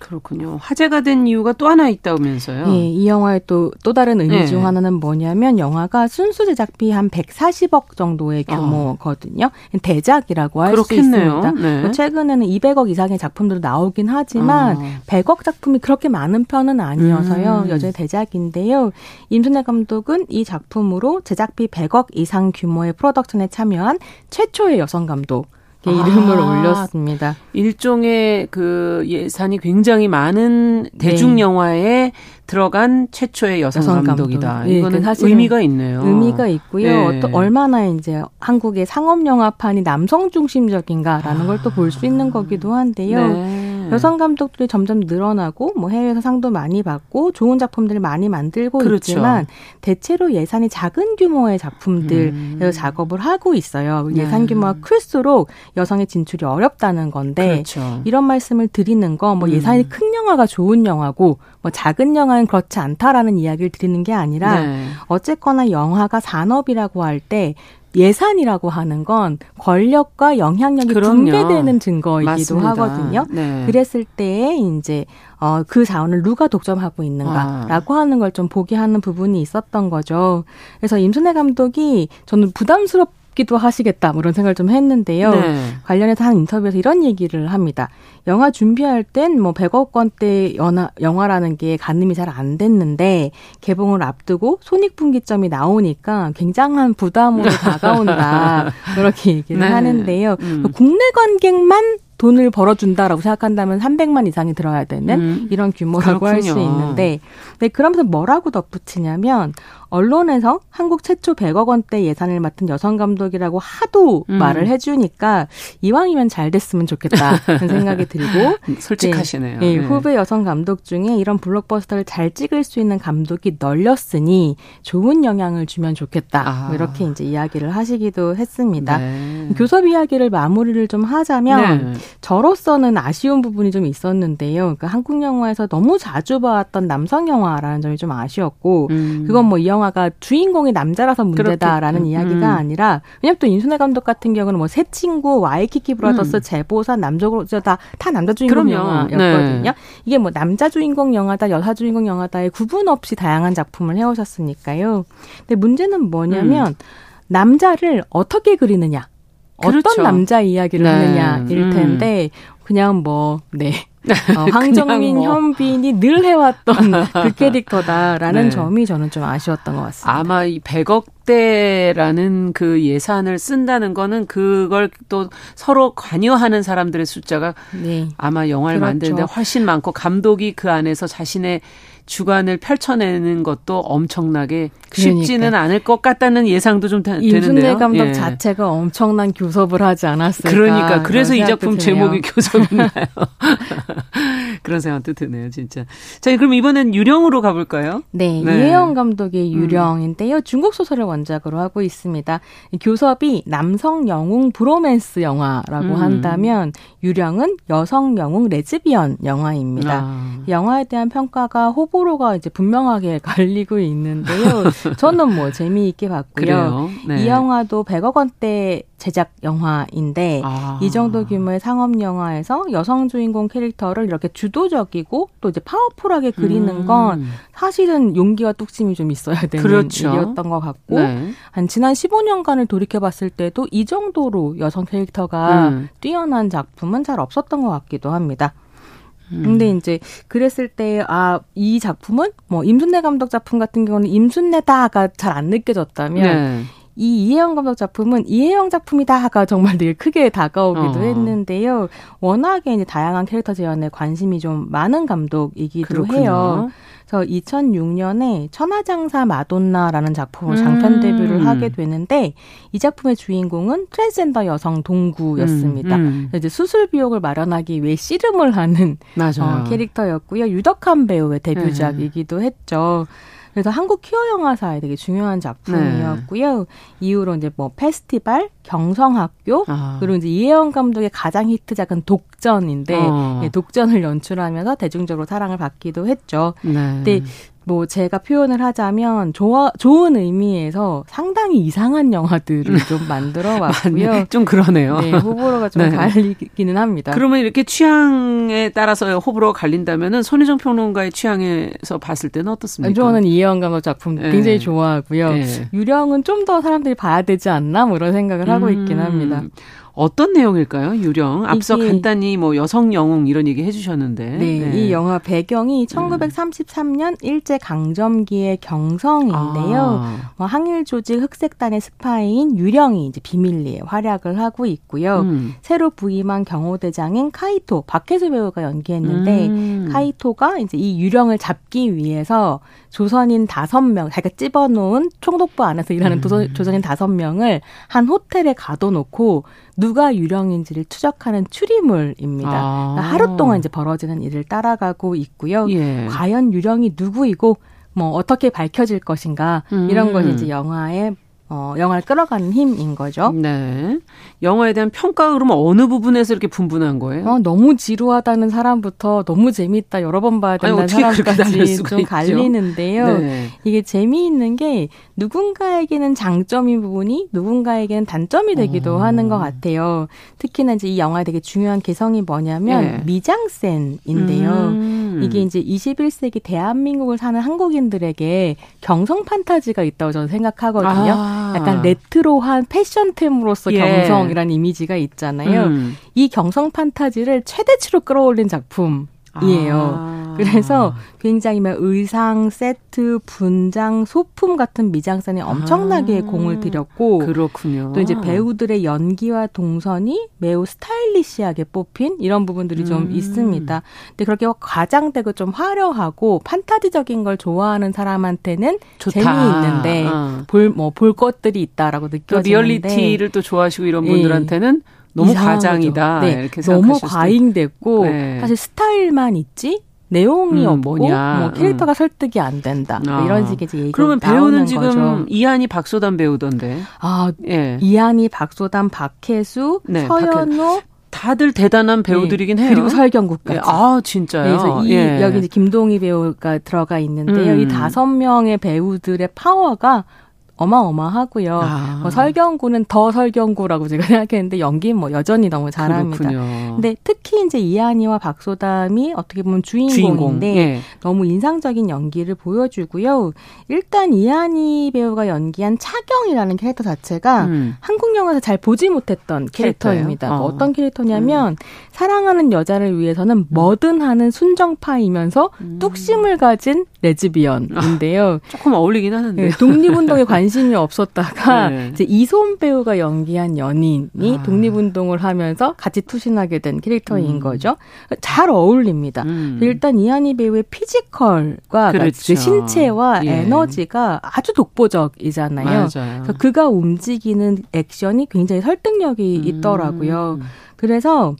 그렇군요. 화제가 된 이유가 또 하나 있다면서요? 예, 이 영화의 또, 또 다른 의미 네. 중 하나는 뭐냐면 영화가 순수 제작비 한 140억 정도의 아. 규모거든요. 아. 대작이라고 할 수 있습니다. 네. 뭐 최근에는 200억 이상의 작품들도 나오긴 하지만 아. 100억 작품이 그렇게 많은 편은 아니어서요. 음. 여전히 대작인데요. 임순애 감독은 이 작품으로 제작비 100억 이상 규모의 프로덕션에 참여한 최초의 여성 감독. 아, 이름을 올렸습니다. 일종의 그 예산이 굉장히 많은 대중 네. 영화에 네. 들어간 최초의 여성, 여성 감독이다. 감독. 예, 이거는 사실 의미가 있네요. 의미가 있고요. 네. 어떤 얼마나 이제 한국의 상업 영화판이 남성 중심적인가라는 아. 걸또 볼 수 있는 거기도 한데요. 네. 여성 감독들이 점점 늘어나고 뭐 해외에서 상도 많이 받고 좋은 작품들을 많이 만들고 그렇죠. 있지만 대체로 예산이 작은 규모의 작품들에서 음. 작업을 하고 있어요. 예산 규모가 네. 클수록 여성의 진출이 어렵다는 건데 그렇죠. 이런 말씀을 드리는 거뭐 음. 예산이 큰 영화가 좋은 영화고 뭐 작은 영화는 그렇지 않다라는 이야기를 드리는 게 아니라 네. 어쨌거나 영화가 산업이라고 할 때 예산이라고 하는 건 권력과 영향력이 그럼요. 붕괴되는 증거이기도 맞습니다. 하거든요. 네. 그랬을 때에 이제 어, 그 자원을 누가 독점하고 있는가라고 아. 하는 걸 좀 보게 하는 부분이 있었던 거죠. 그래서 임순애 감독이 저는 부담스럽 기도 하시겠다 뭐 이런 생각을 좀 했는데요. 네. 관련해서 한 인터뷰에서 이런 얘기를 합니다. 영화 준비할 땐 뭐 100억 원대 영화, 영화라는 게 가늠이 잘 안 됐는데 개봉을 앞두고 손익분기점이 나오니까 굉장한 부담으로 <laughs> 다가온다. 그렇게 얘기를 네. 하는데요. 음. 국내 관객만 돈을 벌어준다라고 생각한다면 300만 이상이 들어야 되는 음. 이런 규모라고 할 수 있는데, 네, 그러면서 뭐라고 덧붙이냐면, 언론에서 한국 최초 100억 원대 예산을 맡은 여성 감독이라고 하도 음. 말을 해주니까 이왕이면 잘 됐으면 좋겠다는 생각이 들고 <laughs> 솔직하시네요. 네, 네, 후배 여성 감독 중에 이런 블록버스터를 잘 찍을 수 있는 감독이 널렸으니 좋은 영향을 주면 좋겠다. 아. 뭐 이렇게 이제 이야기를 하시기도 했습니다. 네. 교섭 이야기를 마무리를 좀 하자면 네. 저로서는 아쉬운 부분이 좀 있었는데요. 그러니까 한국 영화에서 너무 자주 봐왔던 남성 영화라는 점이 좀 아쉬웠고 음. 그건 뭐 이 영화 영화가 주인공이 남자라서 문제다라는 그렇겠 이야기가 음. 아니라 왜냐면 또 임순례 감독 같은 경우는 뭐 세 친구, 와이키키 브라더스, 음. 제보자, 남쪽으로 튀어, 다 남자 주인공 그럼요. 영화였거든요. 네. 이게 뭐 남자 주인공 영화다, 여자 주인공 영화다의 구분 없이 다양한 작품을 해오셨으니까요. 근데 문제는 뭐냐면 음. 남자를 어떻게 그리느냐. 그렇죠. 어떤 남자 이야기를 네. 하느냐일 음. 텐데 그냥 뭐 네. 어, 황정민, 뭐. 현빈이 늘 해왔던 <laughs> 그 캐릭터다라는 네. 점이 저는 좀 아쉬웠던 것 같습니다. 아마 이 100억대라는 그 예산을 쓴다는 거는 그걸 또 서로 관여하는 사람들의 숫자가 네. 아마 영화를 그렇죠. 만드는데 훨씬 많고 감독이 그 안에서 자신의 주관을 펼쳐내는 것도 엄청나게 그러니까. 쉽지는 않을 것 같다는 예상도 좀 다, 되는데요. 감독 예. 자체가 엄청난 교섭을 하지 않았을까. 그러니까 그래서 이 작품 드네요. 제목이 교섭인가요? <laughs> 그런 생각도 드네요, 진짜. 자, 그럼 이번엔 유령으로 가볼까요? 네, 네. 이혜영 감독의 음. 유령인데요. 음. 중국 소설을 원작으로 하고 있습니다. 교섭이 남성 영웅 브로맨스 영화라고 음. 한다면 유령은 여성 영웅 레즈비언 영화입니다. 아. 영화에 대한 평가가 호보 호불호가 이제 분명하게 <laughs> 갈리고 있는데요. 저는 뭐 재미있게 봤고요. 네. 이 영화도 100억 원대 제작 영화인데 아. 이 정도 규모의 상업 영화에서 여성 주인공 캐릭터를 이렇게 주도적이고 또 이제 powerful하게 그리는 음. 건 사실은 용기와 뚝심이 좀 있어야 되는 그렇죠. 일이었던 것 같고 네. 한 지난 15년간을 돌이켜 봤을 때도 이 정도로 여성 캐릭터가 음. 뛰어난 작품은 잘 없었던 것 같기도 합니다. 음. 근데 이제 그랬을 때 아 이 작품은 뭐 임순례 감독 작품 같은 경우는 임순례다가 잘 안 느껴졌다면 네. 이 이혜영 감독 작품은 이혜영 작품이다가 정말 되게 크게 다가오기도 어. 했는데요. 워낙에 이제 다양한 캐릭터 재현에 관심이 좀 많은 감독이기도 그렇군요. 해요. 그래서 2006년에 천하장사 마돈나라는 작품을 장편 음. 데뷔를 하게 되는데 이 작품의 주인공은 트랜스젠더 여성 동구였습니다. 음, 음. 이제 수술 비용을 마련하기 위해 씨름을 하는 어, 캐릭터였고요. 유덕한 배우의 데뷔작이기도 네. 했죠. 그래서 한국 퀴어 영화사에 되게 중요한 작품이었고요. 네. 이후로 이제 뭐 페스티벌, 경성학교, 아. 그리고 이제 이혜영 감독의 가장 히트작은 독전인데 어. 예, 독전을 연출하면서 대중적으로 사랑을 받기도 했죠. 네. 근데 뭐 제가 표현을 하자면 좋아, 좋은 의미에서 상당히 이상한 영화들을 좀 만들어 <laughs> 왔고요. 좀 그러네요. 네, 호불호가 좀 네. 갈리기는 합니다. 그러면 이렇게 취향에 따라서 호불호가 갈린다면은 손희정 평론가의 취향에서 봤을 때는 어떻습니까? 저는 이해영 감독 작품 네. 굉장히 좋아하고요. 네. 유령은 좀 더 사람들이 봐야 되지 않나 뭐 이런 생각을 하고 음. 있긴 합니다. 어떤 내용일까요? 유령. 앞서 간단히 뭐 여성 영웅 이런 얘기 해주셨는데. 네, 네. 이 영화 배경이 1933년 일제 강점기의 경성인데요. 아. 뭐 항일 조직 흑색단의 스파이인 유령이 이제 비밀리에 활약을 하고 있고요. 음. 새로 부임한 경호대장인 카이토 박해수 배우가 연기했는데 음. 카이토가 이제 이 유령을 잡기 위해서 조선인 다섯 명, 자기가 찝어놓은 총독부 안에서 일하는 음. 조선인 다섯 명을 한 호텔에 가둬놓고 누가 유령인지를 추적하는 추리물입니다. 아. 그러니까 하루 동안 이제 벌어지는 일을 따라가고 있고요. 예. 과연 유령이 누구이고 뭐 어떻게 밝혀질 것인가 이런 음. 것이 이제 영화의 어, 영화를 끌어가는 힘인 거죠. 네. 영화에 대한 평가 흐름은 어느 부분에서 이렇게 분분한 거예요? 어, 너무 지루하다는 사람부터 너무 재미있다 여러 번 봐야 된다는 아니, 사람까지 좀 있죠? 갈리는데요. 네. 이게 재미있는 게 누군가에게는 장점인 부분이 누군가에게는 단점이 되기도 어. 하는 것 같아요. 특히나 이제 이 영화의 되게 중요한 개성이 뭐냐면 네. 미장센인데요. 음. 이게 이제 21세기 대한민국을 사는 한국인들에게 경성 판타지가 있다고 저는 생각하거든요. 아. 약간 레트로한 패션템으로서 예. 경성이라는 이미지가 있잖아요. 음. 이 경성 판타지를 최대치로 끌어올린 작품이에요. 아. 그래서 굉장히 막 의상, 세트, 분장, 소품 같은 미장센에 엄청나게 아, 공을 들였고 그렇군요. 또 이제 배우들의 연기와 동선이 매우 스타일리시하게 뽑힌 이런 부분들이 좀 음. 있습니다. 근데 그렇게 과장되고 좀 화려하고 판타지적인 걸 좋아하는 사람한테는 좋다. 재미있는데 어. 볼뭐 볼 것들이 있다라고 느껴지는데 리얼리티를 또 좋아하시고 이런 예. 분들한테는 예. 너무 과장이다. 네, 이렇게 너무 과잉됐고 네. 사실 스타일만 있지 내용이 음, 없고 뭐냐. 뭐 캐릭터가 음. 설득이 안 된다 아. 이런 식의 이제 얘기가 그러면 배우는 지금 거죠. 이한이 박소담 배우던데. 아 예. 이한이 박소담 박혜수 네, 서현우 박혜... 다들 대단한 배우들이긴 네. 해요. 그리고 설경국까지. 예. 아 진짜요. 네, 그래서 이 예. 여기 이제 김동희 배우가 들어가 있는데요. 음. 이 다섯 명의 배우들의 파워가 어마어마하고요. 아. 뭐 설경구는 더 설경구라고 제가 <laughs> 생각했는데 연기는 뭐 여전히 너무 잘합니다. 그렇군요. 근데 특히 이제 이한이와 박소담이 어떻게 보면 주인공인데 주인공. 예. 너무 인상적인 연기를 보여주고요. 일단 이하늬 배우가 연기한 차경이라는 캐릭터 자체가 음. 한국 영화에서 잘 보지 못했던 캐릭터입니다. 어. 어떤 캐릭터냐면 음. 사랑하는 여자를 위해서는 뭐든 하는 순정파이면서 음. 뚝심을 가진 레즈비언인데요. 아, 조금 어울리긴 하는데. 네, 독립운동에 관심 <laughs> 이 없었다가 네. 이제 이솜 배우가 연기한 연인이 아. 독립운동을 하면서 같이 투신하게 된 캐릭터인 음. 거죠. 잘 어울립니다. 음. 일단 이하늬 배우의 피지컬과 그렇죠. 신체와 예. 에너지가 아주 독보적이잖아요. 맞아요. 그래서 그가 움직이는 액션이 굉장히 설득력이 음. 있더라고요. 그래서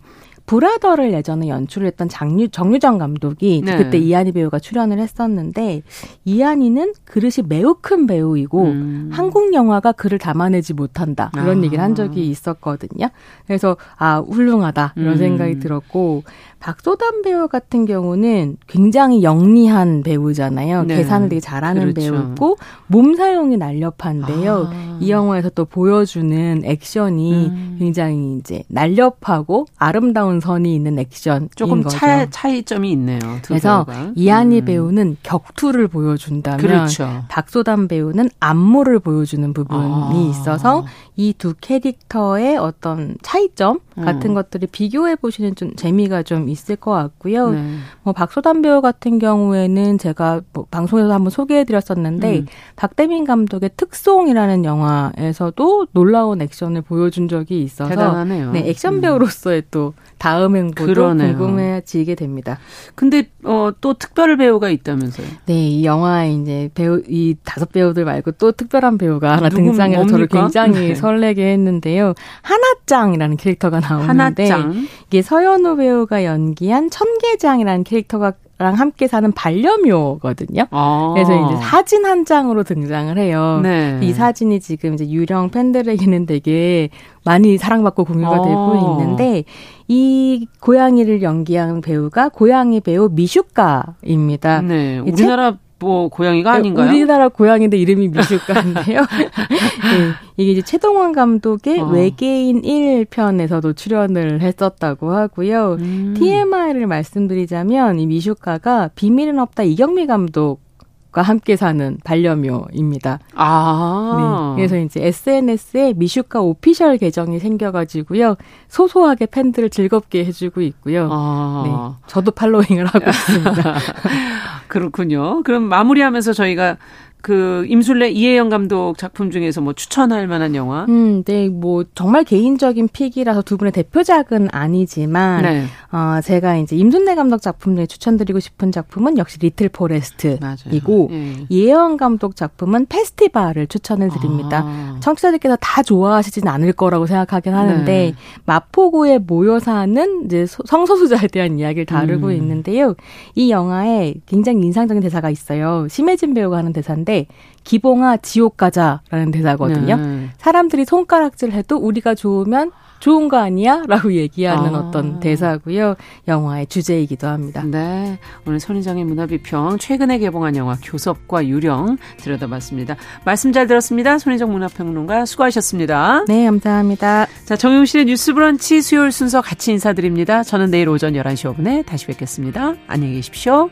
브라더를 예전에 연출했던 장유, 정유정 감독이 네. 그때 이한희 배우가 출연을 했었는데 이한희는 그릇이 매우 큰 배우이고 음. 한국 영화가 그를 담아내지 못한다 이런 아. 얘기를 한 적이 있었거든요. 그래서 아 훌륭하다 이런 음. 생각이 들었고 박소담 배우 같은 경우는 굉장히 영리한 배우잖아요. 네. 계산을 되게 잘하는 그렇죠. 배우고 몸 사용이 날렵한데요. 아. 이 영화에서 또 보여주는 액션이 음. 굉장히 이제 날렵하고 아름다운 선이 있는 액션 조금. 차, 차이점이 있네요. 그래서 배우가. 이한희 음. 배우는 격투를 보여준다면 그렇죠. 박소담 배우는 안무를 보여주는 부분이 아. 있어서 이 두 캐릭터의 어떤 차이점 같은 음. 것들을 비교해 보시는 좀 재미가 좀 있을 것 같고요. 네. 뭐 박소담 배우 같은 경우에는 제가 뭐 방송에서 한번 소개해 드렸었는데 음. 박대민 감독의 특송이라는 영화에서도 놀라운 액션을 보여준 적이 있어서 대단하네요. 네, 액션 음. 배우로서의 또 다음 행보도 궁금해지게 됩니다. 근데 어, 또 특별 배우가 있다면서요? 네, 이 영화에 이제 배우 이 다섯 배우들 말고 또 특별한 배우가 하나 등장해서 저를 굉장히 네. 설레게 했는데요. 하나짱이라는 캐릭터가 나오는데 하나짱. 이게 서현우 배우가 연기한 천계장이라는 캐릭터가 랑 함께 사는 반려묘거든요. 아. 그래서 이제 사진 한 장으로 등장을 해요. 네. 이 사진이 지금 이제 유령 팬들에게는 되게 많이 사랑받고 공유가 아. 되고 있는데 이 고양이를 연기한 배우가 고양이 배우 미슈카입니다. 네. 우리나라 뭐 고양이가 아닌가요? 우리나라 고양이인데 이름이 미술가인데요. <laughs> 네, 이게 이제 최동원 감독의 어. 외계인 1편에서도 출연을 했었다고 하고요. 음. TMI를 말씀드리자면 이 미슈카가 비밀은 없다 이경미 감독 과 함께 사는 반려묘입니다. 아. 네. 그래서 이제 SNS에 미슈카 오피셜 계정이 생겨가지고요. 소소하게 팬들을 즐겁게 해주고 있고요. 아. 네. 저도 팔로잉을 하고 있습니다. <laughs> 그렇군요. 그럼 마무리하면서 저희가 그 임술래 이혜영 감독 작품 중에서 뭐 추천할 만한 영화? 음, 네, 뭐 정말 개인적인 픽이라서 두 분의 대표작은 아니지만 네. 어, 제가 이제 임순례 감독 작품 중에 추천드리고 싶은 작품은 역시 리틀 포레스트이고 예. 이혜영 감독 작품은 페스티벌을 추천을 드립니다. 아. 청취자들께서 다 좋아하시진 않을 거라고 생각하긴 하는데 네. 마포구에 모여 사는 이제 성소수자에 대한 이야기를 다루고 음. 있는데요. 이 영화에 굉장히 인상적인 대사가 있어요. 심혜진 배우가 하는 대사인데 대사인데 기봉아 지옥 가자라는 대사거든요. 네. 사람들이 손가락질 해도 우리가 좋으면 좋은 거 아니야? 라고 얘기하는 아. 어떤 대사고요. 영화의 주제이기도 합니다. 네. 오늘 손희정의 문화비평 최근에 개봉한 영화 교섭과 유령 들여다봤습니다. 말씀 잘 들었습니다. 손희정 문화평론가 수고하셨습니다. 네, 감사합니다. 자, 정용실의 뉴스 브런치 수요일 순서 같이 인사드립니다. 저는 내일 오전 11시 5분에 다시 뵙겠습니다. 안녕히 계십시오.